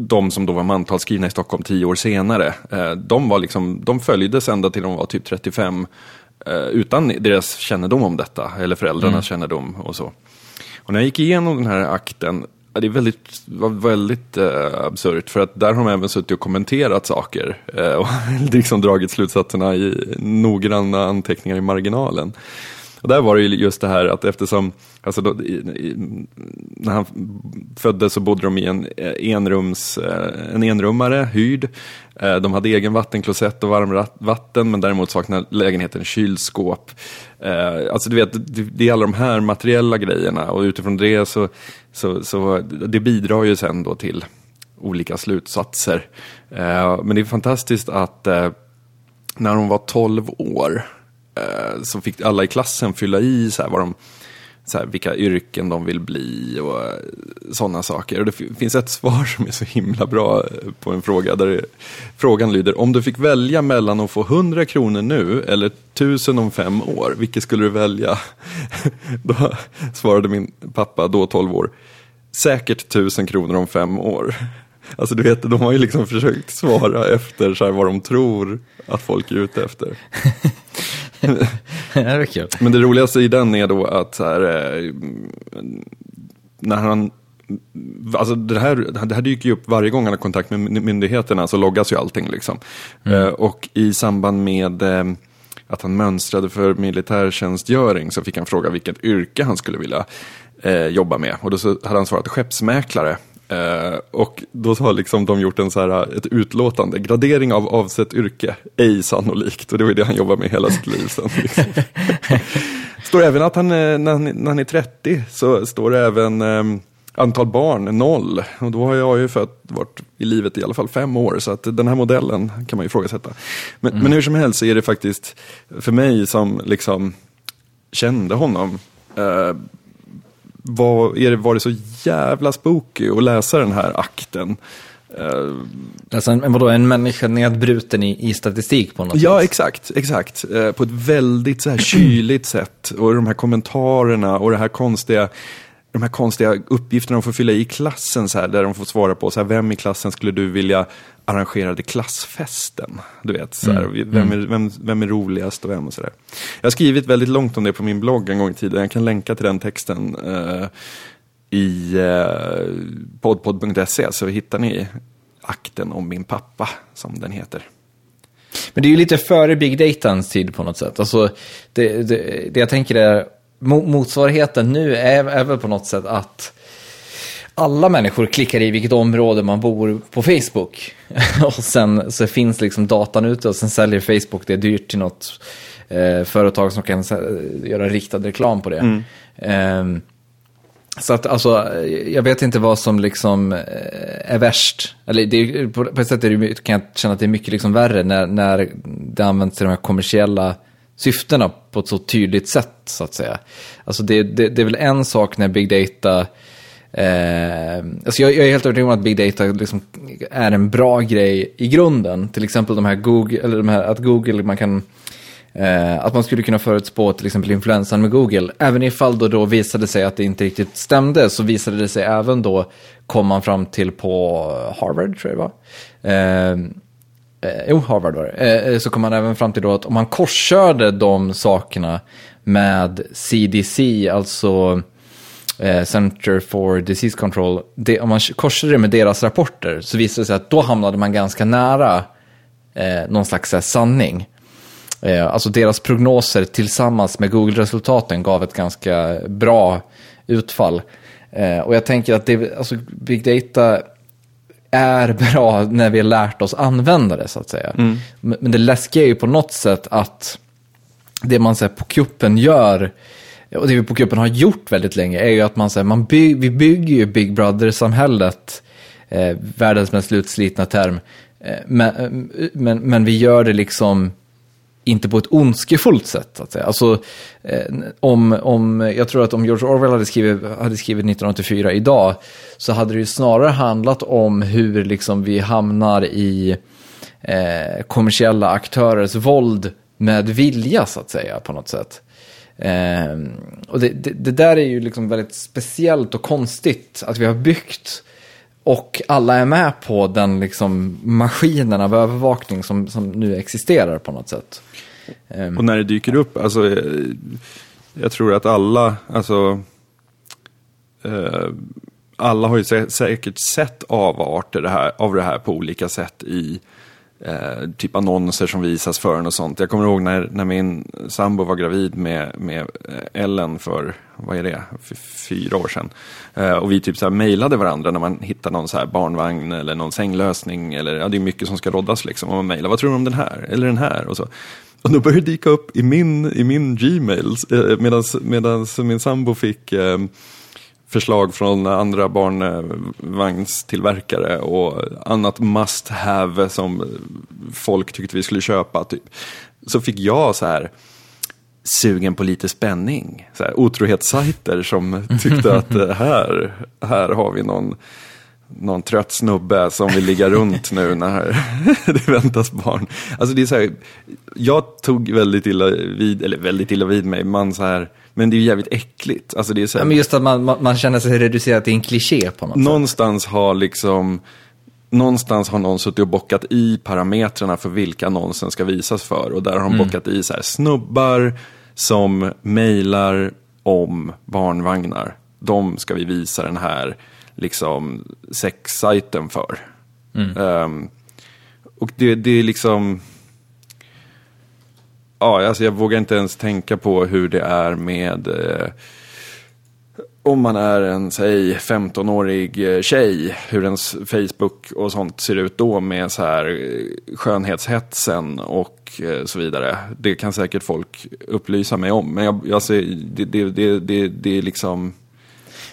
de som då var mantalsskrivna i Stockholm tio år senare, eh, de, var liksom, de följdes ända till de var typ 35 eh, utan deras kännedom om detta, eller föräldrarnas mm. kännedom och så. Och när jag gick igenom den här akten, det väldigt, var väldigt eh, absurt, för att där har de även suttit och kommenterat saker och [laughs] liksom dragit slutsatserna i noggranna anteckningar i marginalen. Och där var det ju just det här att eftersom, alltså då, i, i, när han föddes så bodde de i en, eh, enrums, eh, en enrummare, hyrd. Eh, de hade egen vattenklosett och varmvatten, men däremot saknade lägenheten kylskåp. Alltså du vet, det är alla de här materiella grejerna och utifrån det så, så, så det bidrar ju sen då till olika slutsatser. Men det är fantastiskt att när hon var 12 år Eh, så fick alla i klassen fylla i så här, vad de, så här, vilka yrken de vill bli och eh, sådana saker. Och det finns ett [laughs] svar som är så himla bra eh, på en fråga. Där det, frågan lyder, om du fick välja mellan att få 100 kronor nu eller 1000 om fem år, vilket skulle du välja? [laughs] då svarade min pappa, då 12 år, säkert 1000 kronor om fem år. [laughs] Alltså du vet, de har ju liksom försökt svara efter så här, vad de tror att folk är ute efter. [laughs] det kul. Men det roligaste i den är då att här, eh, när han Alltså det, här, det här dyker ju upp varje gång han har kontakt med myndigheterna så loggas ju allting. Liksom. Mm. Uh, och i samband med uh, att han mönstrade för militärtjänstgöring så fick han fråga vilket yrke han skulle vilja jobba med. Och då så hade han svarat skeppsmäklare. Uh, och då har liksom de gjort en så här, ett utlåtande, gradering av avsett yrke, ej sannolikt. Och det var det han jobbade med hela sitt liv sen. Liksom. [laughs] står även att han, när han, när han är 30, så står det även um, antal barn, noll. Och då har jag ju fött, varit i livet i alla fall fem år, så att den här modellen kan man ju ifrågasätta. Men, mm. men hur som helst så är det faktiskt, för mig som liksom kände honom, uh, var, är det, var det så jävla spooky att läsa den här akten. Uh, alltså en, vadå, en människa nedbruten i, i statistik på något ja, sätt? Ja, exakt. exakt. Uh, på ett väldigt så här kyligt sätt. Och de här kommentarerna och det här konstiga de här konstiga uppgifterna de får fylla i klassen, så här, där de får svara på så här, vem i klassen skulle du vilja arrangerade klassfesten. Du vet, så här, mm. vem, är, mm. vem, vem är roligast och vem och sådär. Jag har skrivit väldigt långt om det på min blogg en gång i tiden. Jag kan länka till den texten uh, i uh, podpod.se så hittar ni akten om min pappa, som den heter. Men det är ju lite före big datans tid på något sätt. Alltså, det, det, det jag tänker är, motsvarigheten nu är, är väl på något sätt att alla människor klickar i vilket område man bor på Facebook. [laughs] och sen så finns liksom datan ute och sen säljer Facebook det dyrt till något eh, företag som kan göra riktad reklam på det. Mm. Eh, så att alltså, jag vet inte vad som liksom eh, är värst. Eller det, på, på ett sätt är det, kan jag känna att det är mycket liksom värre när, när det används till de här kommersiella syftena på ett så tydligt sätt, så att säga. Alltså det, det, det är väl en sak när big data Eh, alltså jag, jag, är helt övertygad om att big data liksom är en bra grej i grunden. Till exempel de här Google, eller de här, att Google, man kan, eh, att man skulle kunna förutspå till exempel influensan med Google. Även ifall då, då visade sig att det inte riktigt stämde så visade det sig även då, kom man fram till på Harvard tror jag det var. Eh, eh, jo, Harvard var det. Eh, eh, så kom man även fram till då att om man korskörde de sakerna med CDC, alltså eh, Center for Disease Control, det, om man korsade det med deras rapporter så visade det sig att då hamnade man ganska nära eh, någon slags här, sanning. Eh, alltså deras prognoser tillsammans med Google-resultaten gav ett ganska bra utfall. Eh, och jag tänker att det, alltså, big data är bra när vi har lärt oss använda det så att säga. Mm. Men det läskiga är ju på något sätt att det man säger på kuppen gör och det vi på kuppen har gjort väldigt länge är ju att man säger, man by, vi bygger ju Big Brother-samhället, eh, världens mest slutslitna term, eh, men, eh, men, men vi gör det liksom inte på ett ondskefullt sätt. Att säga. Alltså, eh, om, om, jag tror att om George Orwell hade skrivit, hade skrivit 1984 idag så hade det ju snarare handlat om hur liksom, vi hamnar i eh, kommersiella aktörers våld med vilja så att säga på något sätt. Eh, och det, det, det, där är ju liksom väldigt speciellt och konstigt att vi har byggt och alla är med på den liksom maskinen av övervakning som, som nu existerar på något sätt. Ehm. Och när det dyker upp, alltså eh, jag, tror att alla, alltså eh, alla har ju säkert sett avarter det här, av det här på olika sätt i eh, typ annonser som visas för en och sånt. Jag kommer ihåg när, när min sambo var gravid med, med eh, Ellen för, vad är det, för fyra år sedan. Eh, och vi typ så här mejlade varandra när man hittar någon så här barnvagn eller någon sänglösning. Eller, ja, det är mycket som ska roddas liksom. Och man mejlar, vad tror du om den här? Eller den här? Och så. Och då började det dyka upp i min, i min Gmail, eh, medan min sambo fick eh, förslag från andra barnvagnstillverkare och annat must have som folk tyckte vi skulle köpa. Typ. Så fick jag så här sugen på lite spänning. Så här, otrohetssajter som tyckte att eh, här, här har vi någon, någon trött snubbe som vill ligga runt nu när [laughs] det väntas barn. Alltså det är så här, jag tog väldigt illa vid, eller väldigt illa vid mig, man så här, men det är ju jävligt äckligt. Alltså det är så här, Ja, men just att man, man, man känner sig reducerad till en kliché på något sätt. någonstans har liksom Någonstans har någon suttit och bockat i parametrarna för vilka annonsen ska visas för. Och där har de Mm. bockat i så här snubbar som mejlar om barnvagnar. De ska vi visa den här liksom sexsajten för. Mm. Ehm, och det, det är liksom... Ja, alltså jag vågar inte ens tänka på hur det är med... Eh, om man är en, säg, 15-årig eh, tjej, hur ens Facebook och sånt ser ut då med så här eh, skönhetshetsen och eh, så vidare. Det kan säkert folk upplysa mig om. Men jag, jag ser, det, det, det, det, det är liksom...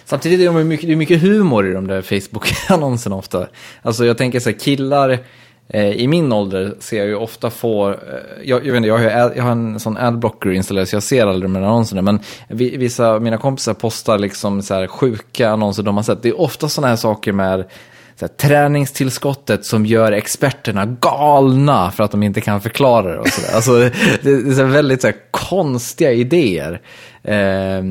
Samtidigt är det mycket, det är mycket humor i de där Facebook-annonserna ofta. Alltså jag tänker så här, killar eh, i min ålder ser jag ju ofta få, eh, jag, jag vet inte, jag har, ad, jag har en sån adblocker installerad så jag ser aldrig de här annonserna. Men vi, vissa av mina kompisar postar liksom så här sjuka annonser de har sett. Det är ofta sådana här saker med här, träningstillskottet som gör experterna galna för att de inte kan förklara det. Och så där. Alltså, det, det är så här väldigt så här, konstiga idéer. Eh,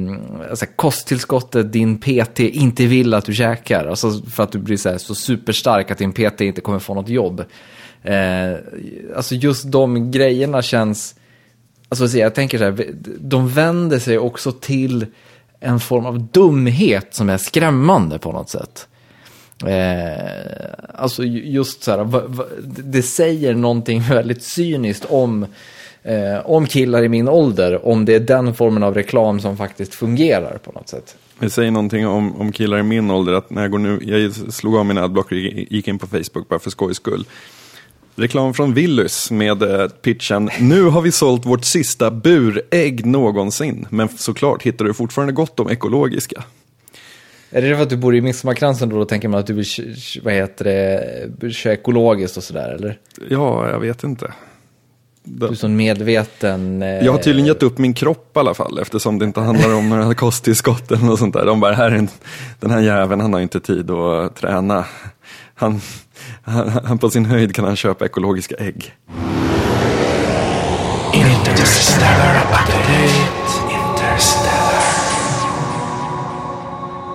alltså, kosttillskottet din PT inte vill att du käkar. Alltså, för att du blir så, här, så superstark att din PT inte kommer få något jobb. Eh, alltså just de grejerna känns... Alltså så jag tänker så här, de vänder sig också till en form av dumhet som är skrämmande på något sätt. Eh, alltså just så här, va, va, det säger någonting [laughs] väldigt cyniskt om, eh, om killar i min ålder, om det är den formen av reklam som faktiskt fungerar på något sätt. Det säger någonting om, om killar i min ålder, att när jag går nu, jag slog av min adblocker och gick in på Facebook bara för skojs skull. Reklam från Willys med eh, pitchen Nu har vi sålt vårt sista burägg någonsin. Men såklart hittar du fortfarande gott om ekologiska. Är det för att du bor i Midsommarkransen då, då tänker man att du vill vad heter det, köra ekologiskt och sådär eller? Ja, jag vet inte. Du är så medveten. Eh, Jag har tydligen gett upp min kropp i alla fall eftersom det inte handlar om några [laughs] kosttillskott eller något sånt där. De bara, här är en, den här jäveln han har inte tid att träna. Han, han, han på sin höjd kan han köpa ekologiska ägg.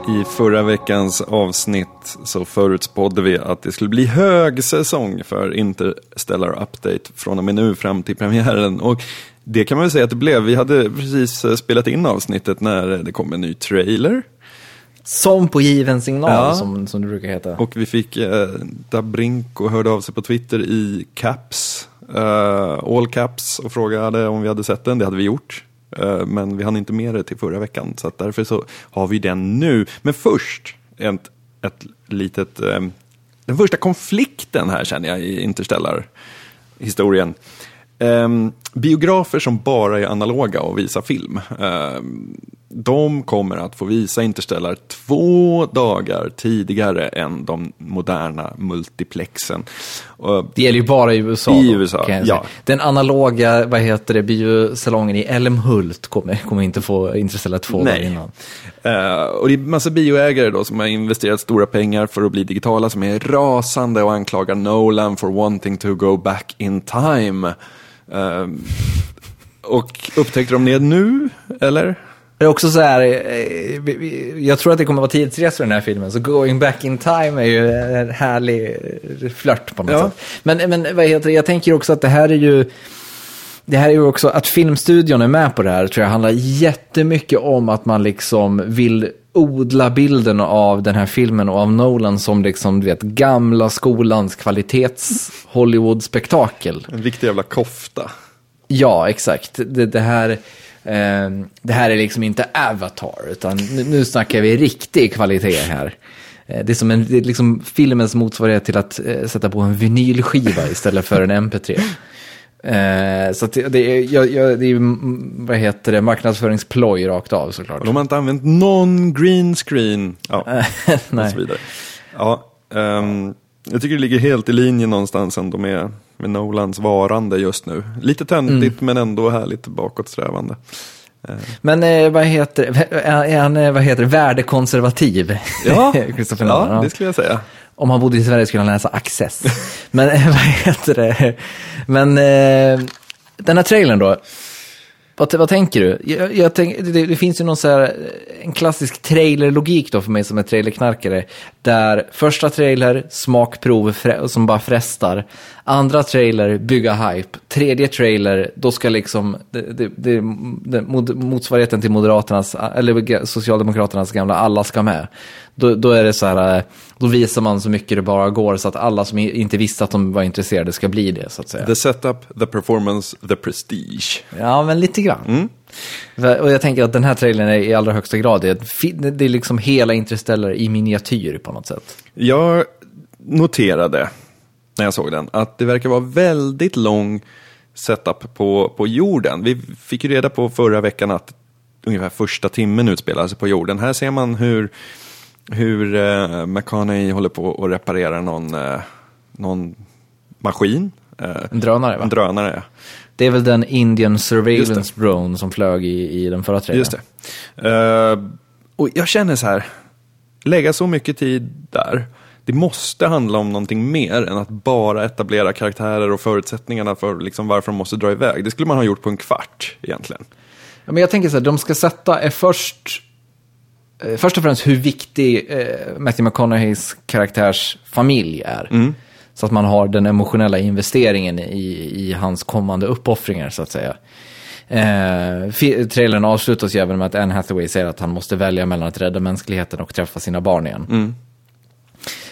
I förra veckans avsnitt så förutspådde vi att det skulle bli högsäsong för Interstellar Update från och med nu fram till premiären. Och det kan man väl säga att det blev. Vi hade precis eh, spelat in avsnittet när det kom en ny trailer. Som på given signal, Ja. som, som det brukar heta. Och vi fick eh, Dabrinko hörde av sig på Twitter i caps, eh, all caps och frågade om vi hade sett den. Det hade vi gjort. Eh, men vi hann inte med det till förra veckan. Så att därför så har vi den nu. Men först ett, ett litet, ehm, den första konflikten här känner jag i Interstellar-historien. Ehm, biografer som bara är analoga och visar film. Ehm, de kommer att få visa Interstellar två dagar tidigare än de moderna multiplexen. Det gäller ju bara i USA. I då, USA, ja. Den analoga, vad heter det, biosalongen i Älmhult kommer, kommer inte få Interstellar 2 Nej. där innan. Eh, och det är massa bioägare då som har investerat stora pengar för att bli digitala som är rasande och anklagar Nolan for wanting to go back in time. Eh, och upptäckte de det nu, eller? Det är också så här, eh, jag tror att det kommer vara tidsresor i den här filmen, så going back in time är ju en härlig eh, flört på något Ja. sätt. Men, men vad heter det, jag tänker också att det här är ju, det här är ju också, att filmstudion är med på det här tror jag handlar jättemycket om att man liksom vill odla bilden av den här filmen och av Nolan som liksom, du vet, gamla skolans kvalitets Hollywood-spektakel. En riktig jävla kofta. Ja, exakt. Det, det här... Eh, det här är liksom inte Avatar, utan nu, nu snackar vi riktig kvalitet här. Eh, det är som en, det är liksom filmens motsvarighet till att eh, sätta på en vinylskiva istället för en MP3. Eh, så det, det, är, jag, jag, det är, mm, vad heter det, marknadsföringsploj rakt av såklart. De har inte använt någon green screen. Ja, [laughs] och så vidare. Ja, ehm, jag tycker det ligger helt i linje någonstans ändå med, med Nolans varande just nu. Lite töntigt men ändå härligt bakåtsträvande. Men eh, vad heter är han, eh, vad heter värdekonservativ? Ja, [laughs] Christopher Nolan. ja det skulle jag säga. Om han bodde i Sverige skulle han läsa Access. [laughs] Men eh, vad heter det? Men eh, den här trailern då. Vad, vad tänker du? Jag, jag tänk, det, det finns ju någon så här, eh, en klassisk trailerlogik då för mig som är trailerknarkare. Där första trailer, smakprov som bara frestar. Andra trailer, bygga hype. Tredje trailer, då ska liksom det, det, det, det, motsvarigheten till Moderaternas, eller Socialdemokraternas gamla alla ska med. Då, då är det så här, eh, då visar man så mycket det bara går så att alla som inte visste att de var intresserade ska bli det så att säga. The setup, the performance, the prestige. Ja, men lite grann. Och jag tänker att den här trailern är i allra högsta grad, det är liksom hela Interstellar i miniatyr på något sätt. Jag noterade när jag såg den att det verkar vara väldigt lång setup på, på jorden. Vi fick ju reda på förra veckan att ungefär första timmen utspelar sig på jorden. Här ser man hur, hur eh, McConaughey håller på och reparerar någon, eh, någon maskin. Eh, En drönare va? en drönare, ja. Det är väl den Indian Surveillance Drone som flög i, i den förra trailern. Just det. Eh, och jag känner så här, lägga så mycket tid där. Det måste handla om någonting mer än att bara etablera karaktärer och förutsättningarna för liksom varför de måste dra iväg. Det skulle man ha gjort på en kvart egentligen. Ja, men jag tänker så här, de ska sätta är först, eh, först och främst hur viktig eh, Matthew McConaugheys karaktärs familj är. Så att man har den emotionella investeringen i, i hans kommande uppoffringar så att säga. Eh, trailern avslutas ju även med att Anne Hathaway säger att han måste välja mellan att rädda mänskligheten och träffa sina barn igen.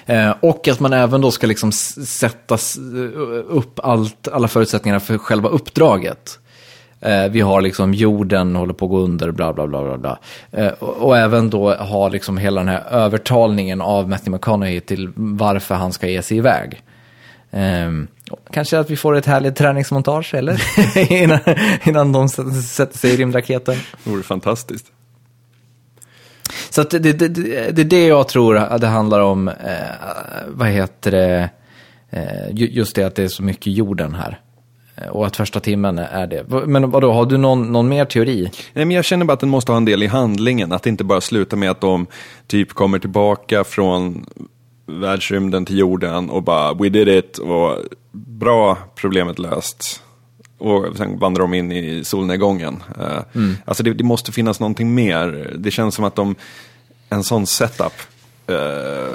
Eh, och att man även då ska liksom sätta upp allt, alla förutsättningar för själva uppdraget. Eh, vi har liksom jorden håller på att gå under, bla bla bla. bla, bla. Eh, och, och även då ha liksom hela den här övertalningen av Matthew McConaughey till varför han ska ge sig iväg. Ehm, kanske att vi får ett härligt träningsmontage, eller? [laughs] innan, innan de sätter sig i rymdraketen. Det vore fantastiskt. Så att det, det, det, är det jag tror det handlar om, eh, vad heter det, eh, ju- just det att det är så mycket jorden här. Eh, Och att första timmen är det. Men vadå, har du någon, någon mer teori? Nej, men jag känner bara att den måste ha en del i handlingen. Att det inte bara slutar med att de typ kommer tillbaka från världsrymden till jorden och bara we did it och bra, problemet löst. Och sen vandrar de in i solnedgången. Eh, Alltså det, det måste finnas någonting mer. Det känns som att de, en sån setup, eh,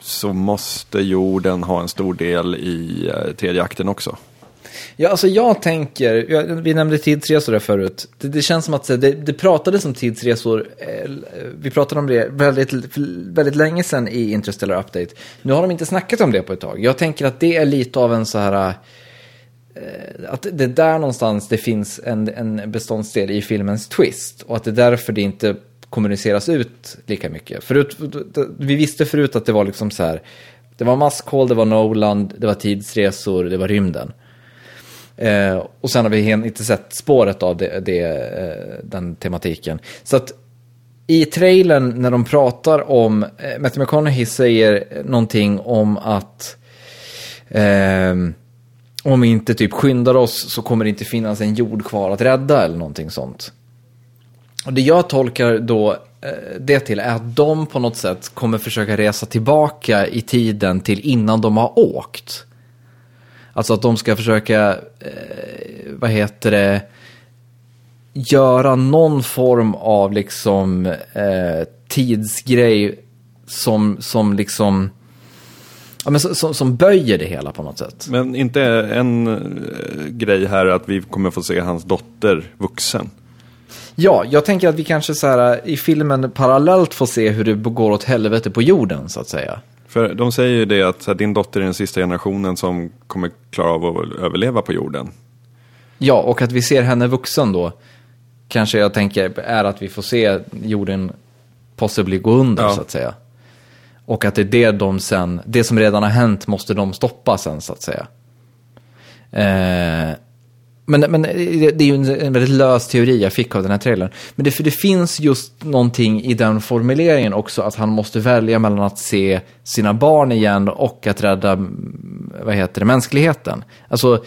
så måste jorden ha en stor del i eh, tredje akten också. Ja, alltså jag tänker, jag, vi nämnde tidsresor där förut. Det, det känns som att eh, det, det pratades om tidsresor, eh, vi pratade om det väldigt, väldigt länge sedan i Interstellar Update. Nu har de inte snackat om det på ett tag. Jag tänker att det är lite av en så här, eh, att det är där någonstans det finns en, en beståndsdel i filmens twist. Och att det är därför det inte kommuniceras ut lika mycket. Förut, vi visste förut att det var liksom så här, det var maskhål, det var Nolan, det var tidsresor, det var rymden. Eh, och sen har vi inte sett spåret av det, det, eh, den tematiken. Så att i trailern när de pratar om, eh, Matthew McConaughey säger någonting om att eh, om vi inte typ skyndar oss så kommer det inte finnas en jord kvar att rädda eller någonting sånt. Och det jag tolkar då eh, det till är att de på något sätt kommer försöka resa tillbaka i tiden till innan de har åkt. Alltså att de ska försöka, eh, vad heter det, göra någon form av liksom eh, tidsgrej som, som liksom ja, men som, som, böjer det hela på något sätt. Men inte en eh, grej här att vi kommer få se hans dotter vuxen. Ja, jag tänker att vi kanske så här i filmen parallellt får se hur det går åt helvete på jorden så att säga. För de säger ju det att här, din dotter är den sista generationen som kommer klara av att överleva på jorden. Ja, och att vi ser henne vuxen då, kanske jag tänker är att vi får se jorden possibly gå under Ja. så att säga. Och att det är det de sen, det som redan har hänt måste de stoppa sen så att säga. Eh, men, men det är ju en, en väldigt lös teori jag fick av den här trailern. Men det, för det finns just någonting i den formuleringen också, att han måste välja mellan att se sina barn igen och att rädda, vad heter det, mänskligheten. Alltså,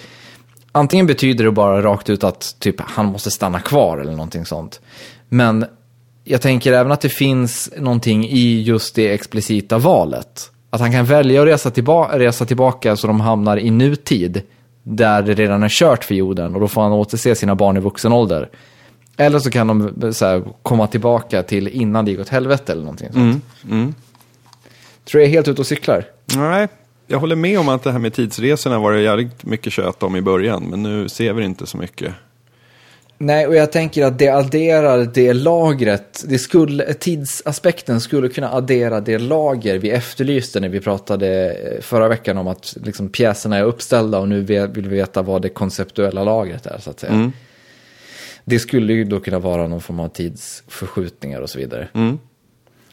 antingen betyder det bara rakt ut att typ, han måste stanna kvar eller någonting sånt. Men jag tänker även att det finns någonting i just det explicita valet. Att han kan välja att resa, tillba- resa tillbaka så de hamnar i nutid, där det redan är kört för jorden och då får han återse sina barn i vuxen ålder. Eller så kan de så här, komma tillbaka till innan det gick åt helvete eller någonting sånt. Tror jag är helt ute och cyklar. Nej, jag håller med om att det här med tidsresorna var det jävligt mycket kött om i början. Men nu ser vi inte så mycket. Nej, och jag tänker att det adderar det lagret, det skulle, tidsaspekten skulle kunna addera det lager vi efterlyste när vi pratade eh, förra veckan om att liksom, pjäserna är uppställda och nu vill vi veta vad det konceptuella lagret är, så att säga. Det skulle ju då kunna vara någon form av tidsförskjutningar och så vidare.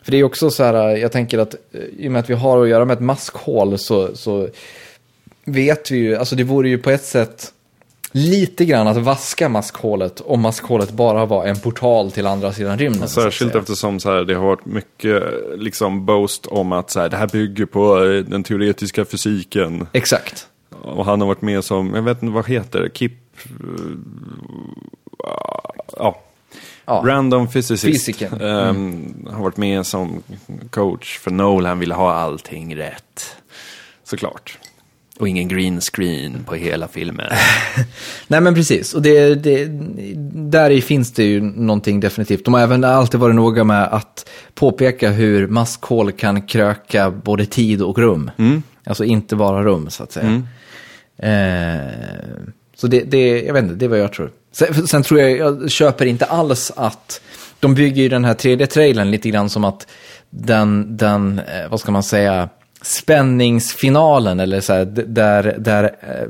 För det är också så här, jag tänker att eh, i och med att vi har att göra med ett maskhål så, så vet vi ju, alltså det vore ju på ett sätt lite grann att vaska maskhålet om maskhålet bara var en portal till andra sidan rymden. Särskilt eftersom så här, det har varit mycket liksom boast om att så här, det här bygger på eh, den teoretiska fysiken. Exakt. Och han har varit med som, jag vet inte vad heter det, Kip... eh, Ja, Ja. Random physicist. Ehm, har varit med som coach för Nolan ville ha allting rätt. Såklart. Och ingen green screen på hela filmen. [laughs] Nej men precis, och det, det, där finns det ju någonting definitivt. De har även alltid varit noga med att påpeka hur maskhål kan kröka både tid och rum. Alltså inte bara rum så att säga. Eh, så det, det, jag vet inte, det är vad jag tror. Sen, sen tror jag, jag köper inte alls att de bygger ju den här tredje trailern lite grann som att den, den eh, vad ska man säga, spänningsfinalen eller så här, där, där eh,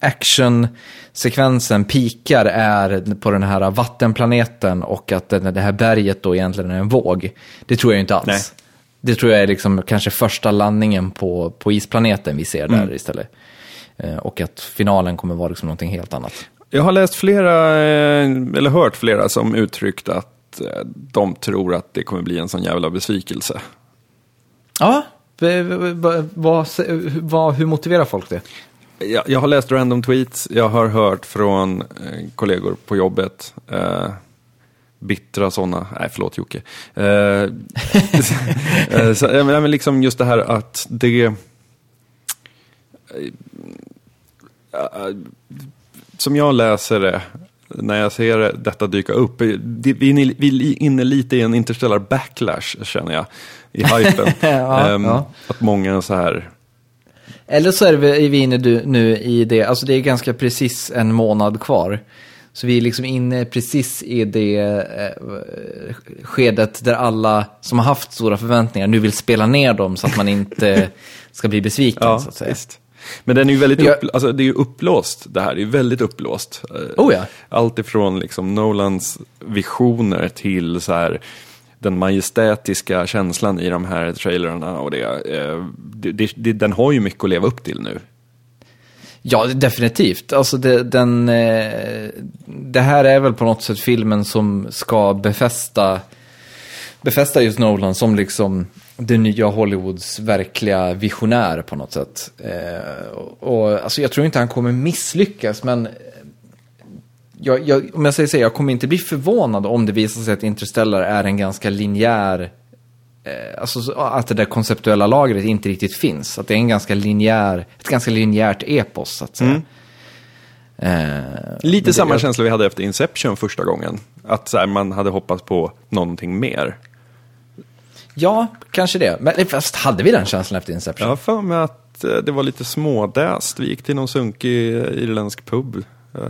actionsekvensen pikar är på den här vattenplaneten och att det, här berget då egentligen är en våg. Det tror jag inte alls. Nej. Det tror jag är liksom kanske första landningen på, på isplaneten vi ser där istället. Eh, och att finalen kommer vara liksom någonting helt annat. Jag har läst flera, eh, eller hört flera som uttryckt att de tror att det kommer bli en sån jävla besvikelse. Ja, Eh, vad, vad, hur motiverar folk det? Jag, jag har läst random tweets, jag har hört från eh, kollegor på jobbet. Eh, bittra sådana, nej förlåt Jocke. Eh, [laughs] eh så, eh, men liksom just det här att det... eh, som jag läser det, när jag ser detta dyka upp, vi är inne- lite i en interstellar backlash känner jag, i [laughs] hypen. Ja, Ehm, ja. Att många så här, Eller så är vi, inne nu i det, alltså det är ganska precis en månad kvar. Så vi är liksom inne precis i det eh, skedet där alla som har haft stora förväntningar nu vill spela ner dem så att man inte [laughs] ska bli besviken Ja, så att säga. visst. Men den är ju väldigt Jag- upp, alltså, det är ju upplåst det här, det är ju väldigt upplåst. Eh, Oh ja. Allt ifrån liksom Nolans visioner till så här den majestätiska känslan i de här trailerarna och det, eh, det, det, det. Den har ju mycket att leva upp till nu. Ja, definitivt. Alltså det, den, eh, det här är väl på något sätt filmen som ska befästa, befästa just Nolan som liksom det nya Hollywoods verkliga visionär på något sätt. Eh, och, och, alltså jag tror inte han kommer misslyckas, men jag, jag, om jag säger så, jag kommer inte bli förvånad om det visar sig att Interstellar är en ganska linjär eh, Alltså så- att det där konceptuella lagret inte riktigt finns. Att det är en ganska linjär, ett ganska linjärt epos så att säga. Eh, men Lite samma jag- känsla vi hade efter Inception första gången. Att här, man hade hoppats på någonting mer. Ja, kanske det. Men fast hade vi den känslan efter Inception? Jag har för mig att eh, det var lite smådäst. Vi gick till någon sunkig irländsk pub. Eh,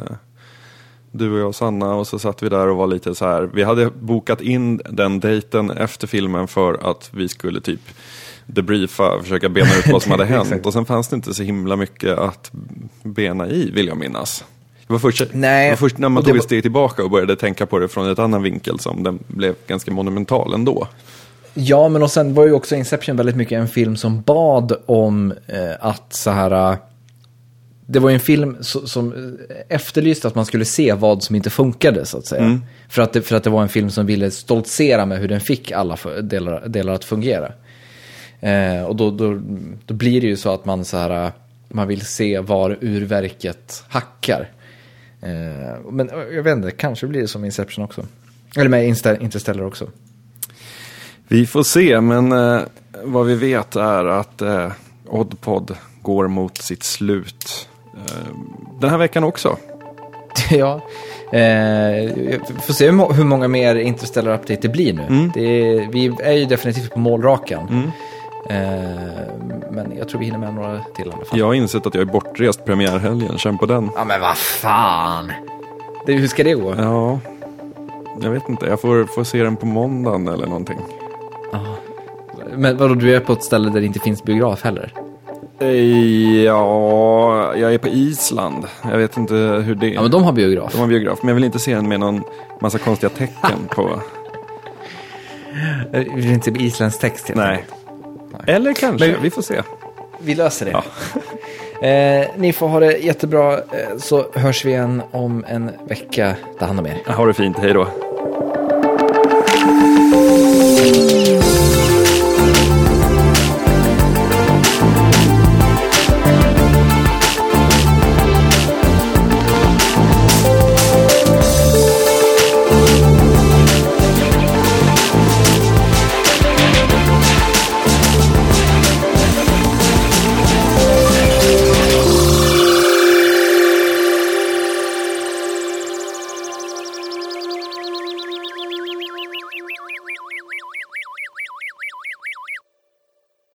Du och jag och Sanna och så satt vi där och var lite så här. Vi hade bokat in den dejten efter filmen för att vi skulle typ debriefa, försöka bena ut vad som hade [laughs] hänt. Och sen fanns det inte så himla mycket att bena i, vill jag minnas. Det var först, Nej, var först när man tog ett steg tillbaka och började tänka på det från ett annan vinkel som den blev ganska monumental ändå. Ja, men och sen var ju också Inception väldigt mycket en film som bad om eh, att så här... eh, Det var ju en film so- som eh, efterlyste att man skulle se vad som inte funkade, så att säga. För, att det, för att det var en film som ville stoltsera med hur den fick alla delar, delar att fungera. Eh, och då, då, då blir det ju så att man så här... eh, Man vill se var urverket hackar. Eh, men jag vet inte, kanske blir det som Inception också. Eller med Interstellar också. Vi får se, men eh, vad vi vet är att eh, Oddpod går mot sitt slut. Eh, den här veckan också. [laughs] Ja, eh, får se hur, må- hur många mer Interstellar Update det blir nu. Det är, vi är ju definitivt på målrakan. Eh, men jag tror vi hinner med några till i alla fall. Jag har insett att jag är bortrest premiärhelgen, känn på den. Ja, men vad fan! Det, hur ska det gå? Ja, jag vet inte. Jag får, får se den på måndagen eller någonting. Men vadå, du är på ett ställe där det inte finns biograf heller? Eh, Ja, jag är på Island. Jag vet inte hur det är. Ja, men de har biograf. De har biograf, men jag vill inte se den med någon massa konstiga tecken [laughs] på... Jag vill inte se isländsk text helt Nej. enkelt. Eller kanske, Men- vi får se. Vi löser det. Ja. [laughs] Eh, ni får ha det jättebra, eh, så hörs vi igen om en vecka. Ta hand om er. Ha det fint, hej då.